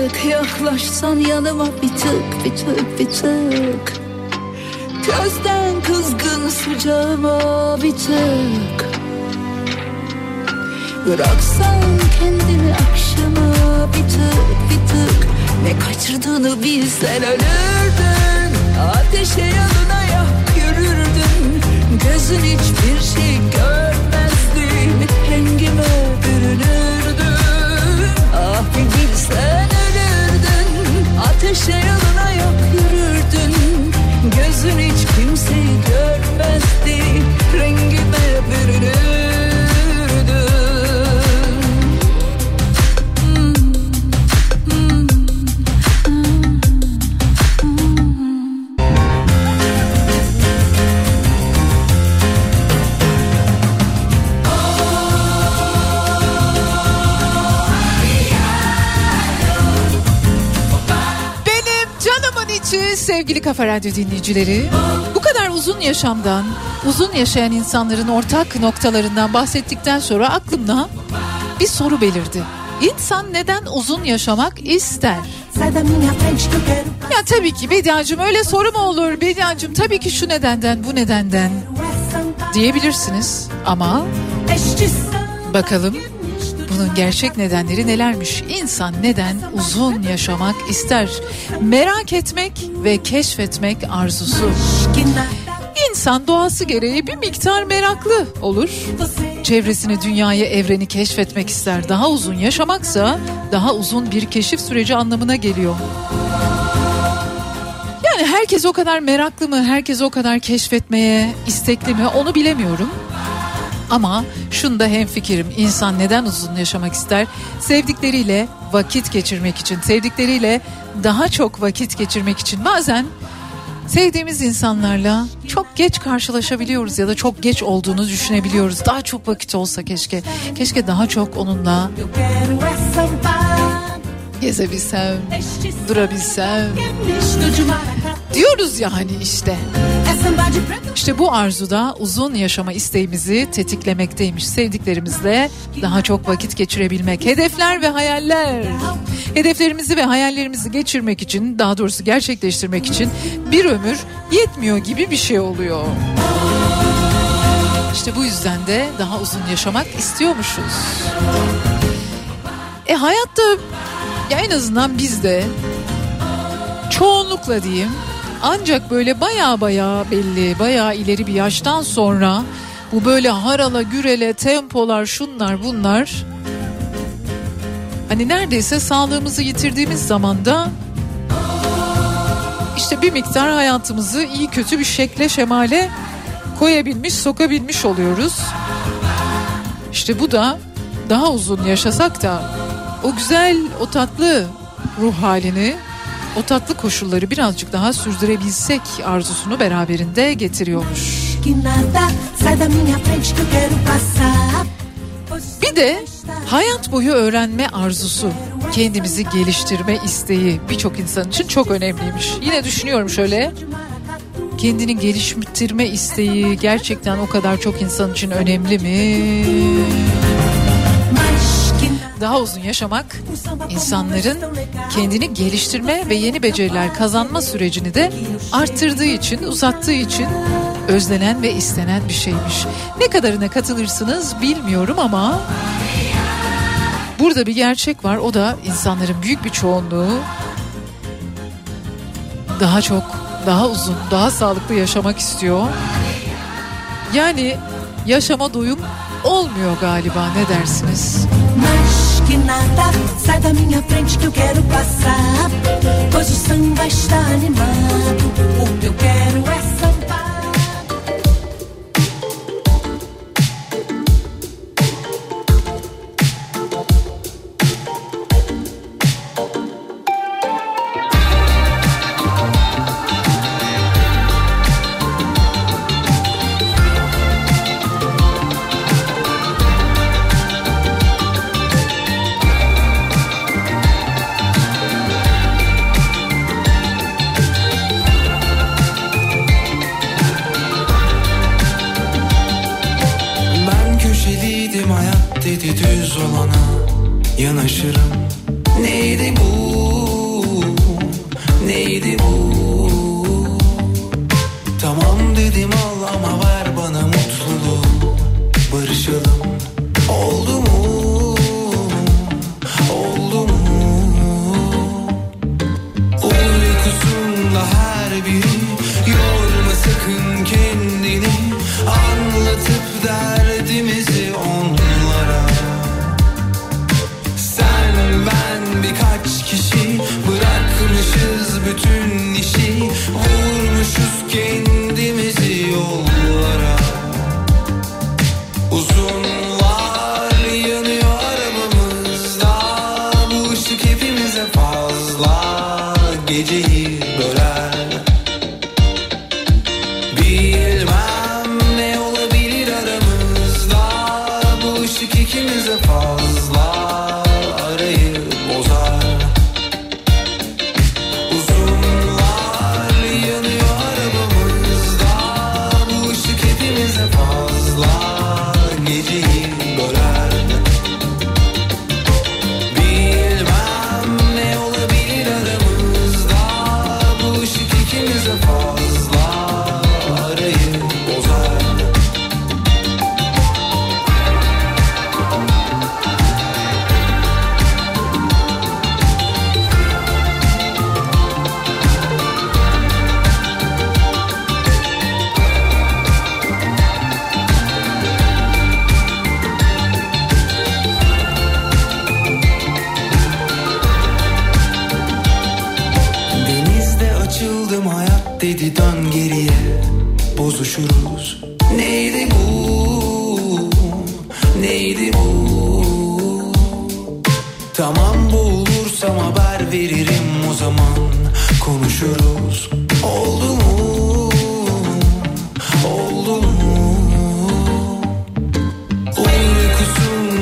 tık yaklaşsan yanıma bir tık bir tık bir tık. Gözden kızgın sıcağıma bir tık. Bıraksan kendini akşama bir tık bir tık. Ne kaçırdığını bilsen ölürdün. Ateşe yanına yak yürürdün. Gözün hiçbir şey görmezdi. Rengime bürünürdün. Ah bir bilsen Ateşe yanına yak yürürdün. Gözün hiç kimseyi görmezdi. Rengime bürünürdün sevgili Kafa Radyo dinleyicileri. Bu kadar uzun yaşamdan, uzun yaşayan insanların ortak noktalarından bahsettikten sonra aklımda bir soru belirdi. İnsan neden uzun yaşamak ister? Ya tabii ki Bediacığım öyle soru mu olur? Bediacığım tabii ki şu nedenden bu nedenden diyebilirsiniz ama bakalım Bunun gerçek nedenleri nelermiş? İnsan neden uzun yaşamak ister? Merak etmek ve keşfetmek arzusu. İnsan doğası gereği bir miktar meraklı olur. Çevresini, dünyayı, evreni keşfetmek ister. Daha uzun yaşamaksa daha uzun bir keşif süreci anlamına geliyor. Yani herkes o kadar meraklı mı, herkes o kadar keşfetmeye istekli mi onu bilemiyorum. Ama şunda hemfikirim insan neden uzun yaşamak ister? Sevdikleriyle vakit geçirmek için, sevdikleriyle daha çok vakit geçirmek için bazen sevdiğimiz insanlarla çok geç karşılaşabiliyoruz ya da çok geç olduğunu düşünebiliyoruz. Daha çok vakit olsa keşke. Keşke daha çok onunla gezebilsem, durabilsem. Diyoruz ya hani işte. İşte bu arzuda uzun yaşama isteğimizi tetiklemekteymiş. Sevdiklerimizle daha çok vakit geçirebilmek. Hedefler ve hayaller. Hedeflerimizi ve hayallerimizi geçirmek için, daha doğrusu gerçekleştirmek için bir ömür yetmiyor gibi bir şey oluyor. İşte bu yüzden de daha uzun yaşamak istiyormuşuz. E hayatta ya en azından bizde çoğunlukla diyeyim ancak böyle baya baya belli baya ileri bir yaştan sonra bu böyle harala gürele tempolar şunlar bunlar hani neredeyse sağlığımızı yitirdiğimiz zamanda işte bir miktar hayatımızı iyi kötü bir şekle şemale koyabilmiş sokabilmiş oluyoruz. İşte bu da daha uzun yaşasak da o güzel o tatlı ruh halini o tatlı koşulları birazcık daha sürdürebilsek arzusunu beraberinde getiriyormuş. Bir de hayat boyu öğrenme arzusu, kendimizi geliştirme isteği birçok insan için çok önemliymiş. Yine düşünüyorum şöyle. Kendini geliştirme isteği gerçekten o kadar çok insan için önemli mi? Daha uzun yaşamak insanların kendini geliştirme ve yeni beceriler kazanma sürecini de arttırdığı için, uzattığı için özlenen ve istenen bir şeymiş. Ne kadarına katılırsınız bilmiyorum ama burada bir gerçek var. O da insanların büyük bir çoğunluğu daha çok, daha uzun, daha sağlıklı yaşamak istiyor. Yani yaşama doyum olmuyor galiba ne dersiniz? que nada, sai da minha frente que eu quero passar. Pois o samba está animado. O que eu quero é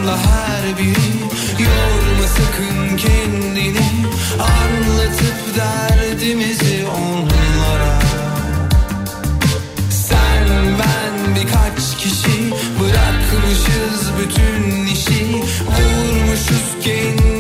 aslında her biri Yorma sakın kendini. Anlatıp derdimizi onlara. Sen ben birkaç kişi Bırakmışız bütün işi. Vurmuşuz kendimizi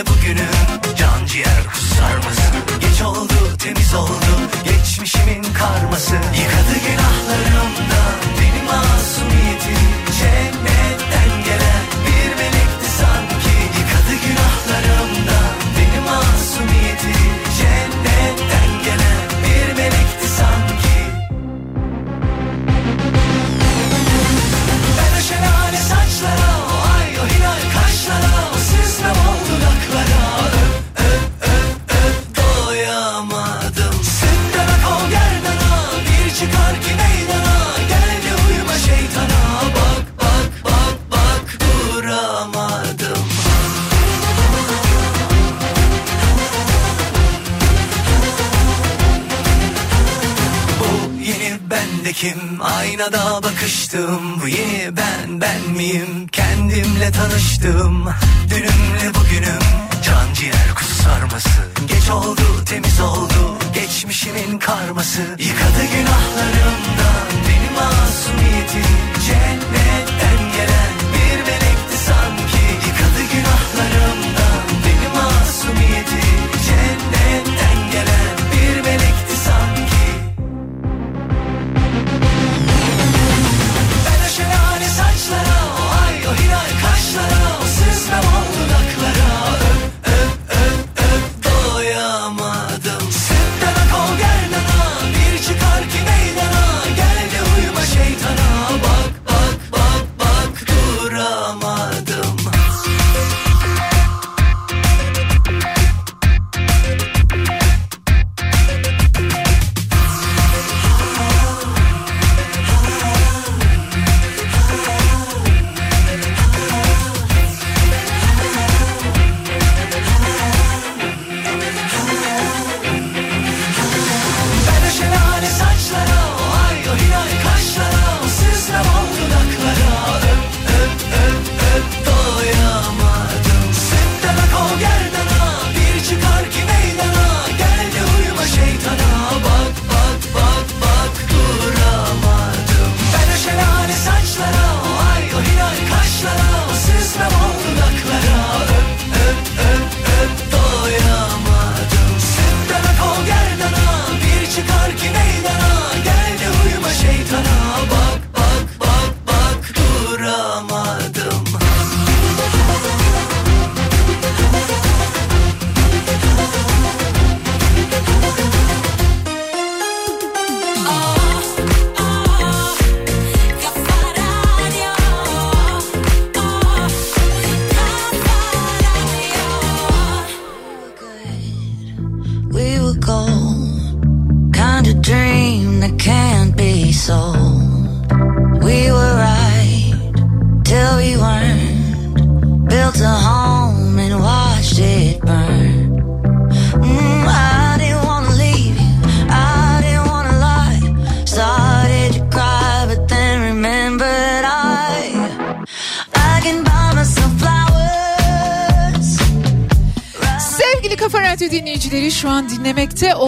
de bugünü. Can ciğer kusar mısın? Geç oldu temiz oldu. Geçmişimin karması. Yıkadı sıkıştım Bu yeni ben ben miyim? Kendimle tanıştım Dünümle bugünüm. Can ciğer kuzu sarması. Geç oldu temiz oldu. Geçmişimin karması. Yıkadı günahlarımdan Benim masumiyetim cennet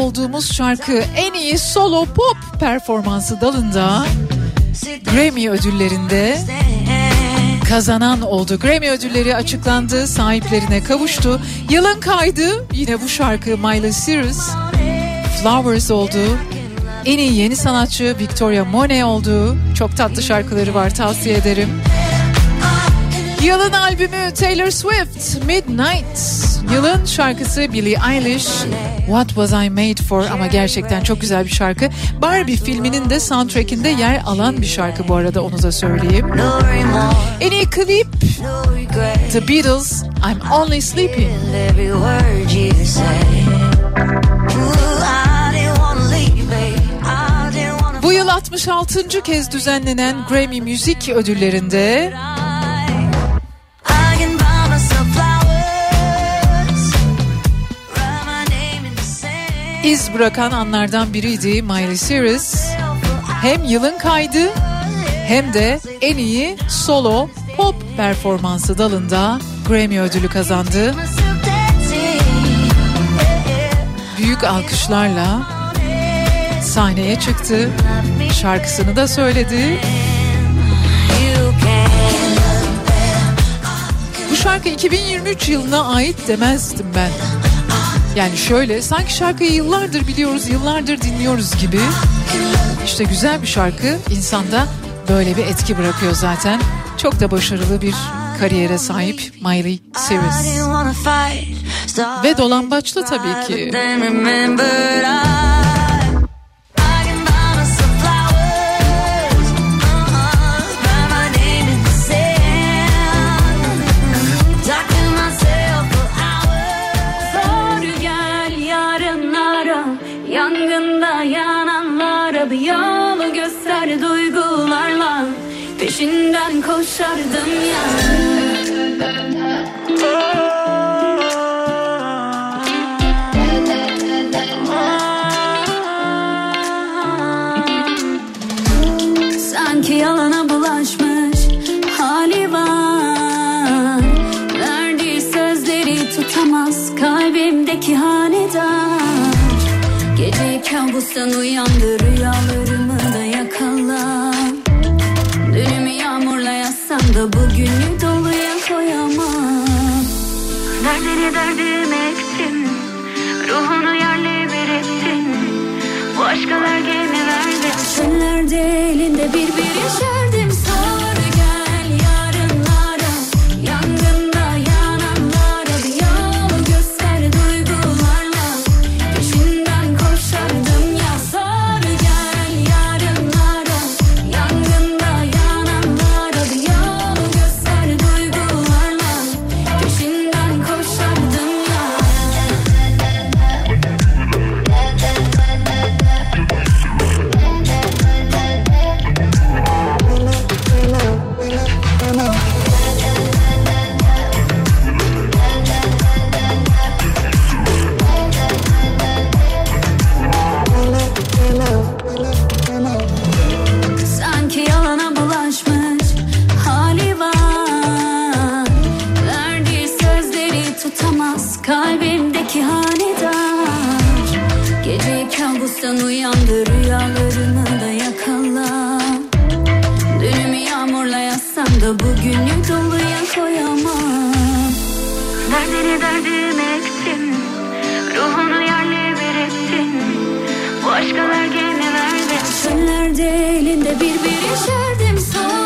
olduğumuz şarkı en iyi solo pop performansı dalında Grammy ödüllerinde kazanan oldu. Grammy ödülleri açıklandı, sahiplerine kavuştu. Yılın kaydı yine bu şarkı Miley Cyrus. Flowers oldu. En iyi yeni sanatçı Victoria Monet oldu. Çok tatlı şarkıları var tavsiye ederim. Yılın albümü Taylor Swift Midnight. Yılın şarkısı Billie Eilish What Was I Made For ama gerçekten çok güzel bir şarkı. Barbie filminin de soundtrackinde yer alan bir şarkı bu arada onu da söyleyeyim. En iyi klip The Beatles I'm Only Sleeping. Bu yıl 66. kez düzenlenen Grammy Müzik Ödülleri'nde iz bırakan anlardan biriydi Miley Cyrus. Hem yılın kaydı hem de en iyi solo pop performansı dalında Grammy ödülü kazandı. Büyük alkışlarla sahneye çıktı. Şarkısını da söyledi. Bu şarkı 2023 yılına ait demezdim ben. Yani şöyle sanki şarkıyı yıllardır biliyoruz, yıllardır dinliyoruz gibi. İşte güzel bir şarkı insanda böyle bir etki bırakıyor zaten. Çok da başarılı bir kariyere sahip Miley Cyrus. Ve dolambaçlı tabii ki. Peşinden koşardım ya. Sanki yalana bulaşmış hali var. Verdiği sözleri tutamaz kalbimdeki hanedar Gece kabustan uyandı rüyalarımı da bugünü doluya koyamam. Derdini derdime ektin Ruhunu yerle bir ettin Bu aşkalar gene verdi Çöllerde elinde bir bir Derdime ektin Ruhunu yerle bir ettin Bu aşkalar gene verdi Çöllerde elinde bir bir yaşardım Sor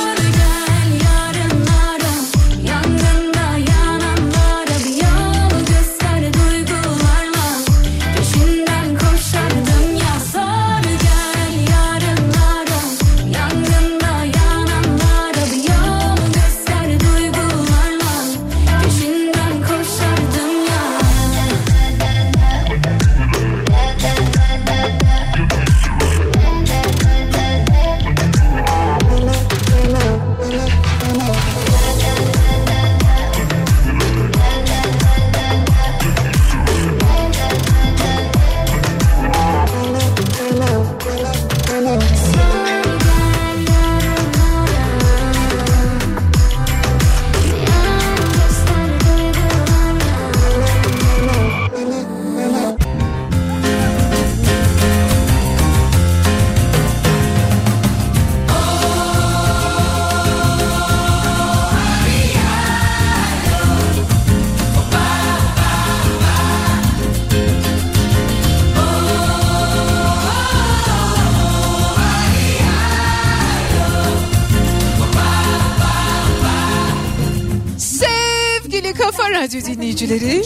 Radyo dinleyicileri.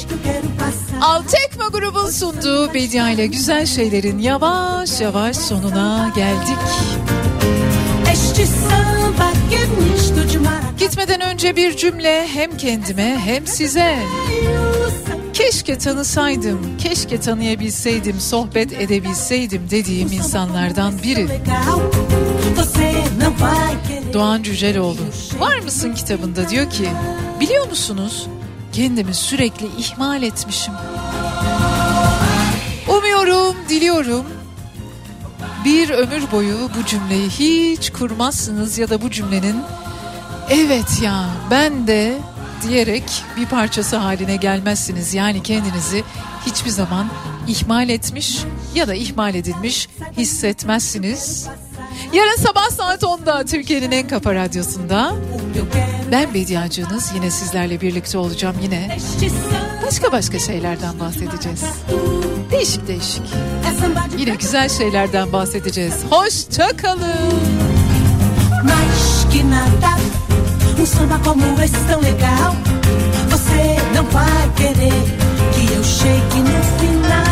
Altekma grubun sunduğu Bedia ile güzel şeylerin yavaş yavaş sonuna geldik. Gitmeden önce bir cümle hem kendime hem size. Keşke tanısaydım, keşke tanıyabilseydim, sohbet edebilseydim dediğim insanlardan biri. Doğan Cüceloğlu. Var mısın kitabında diyor ki, biliyor musunuz kendimi sürekli ihmal etmişim. Umuyorum, diliyorum bir ömür boyu bu cümleyi hiç kurmazsınız ya da bu cümlenin evet ya ben de diyerek bir parçası haline gelmezsiniz. Yani kendinizi hiçbir zaman ihmal etmiş ya da ihmal edilmiş hissetmezsiniz. Yarın sabah saat 10'da Türkiye'nin en kafa radyosunda ben Bediacınız yine sizlerle birlikte olacağım yine. Başka başka şeylerden bahsedeceğiz. Değişik değişik. Yine güzel şeylerden bahsedeceğiz. Hoşça kalın. mais que nada. Um samba como esse tão legal. Você não vai querer que eu chegue no final.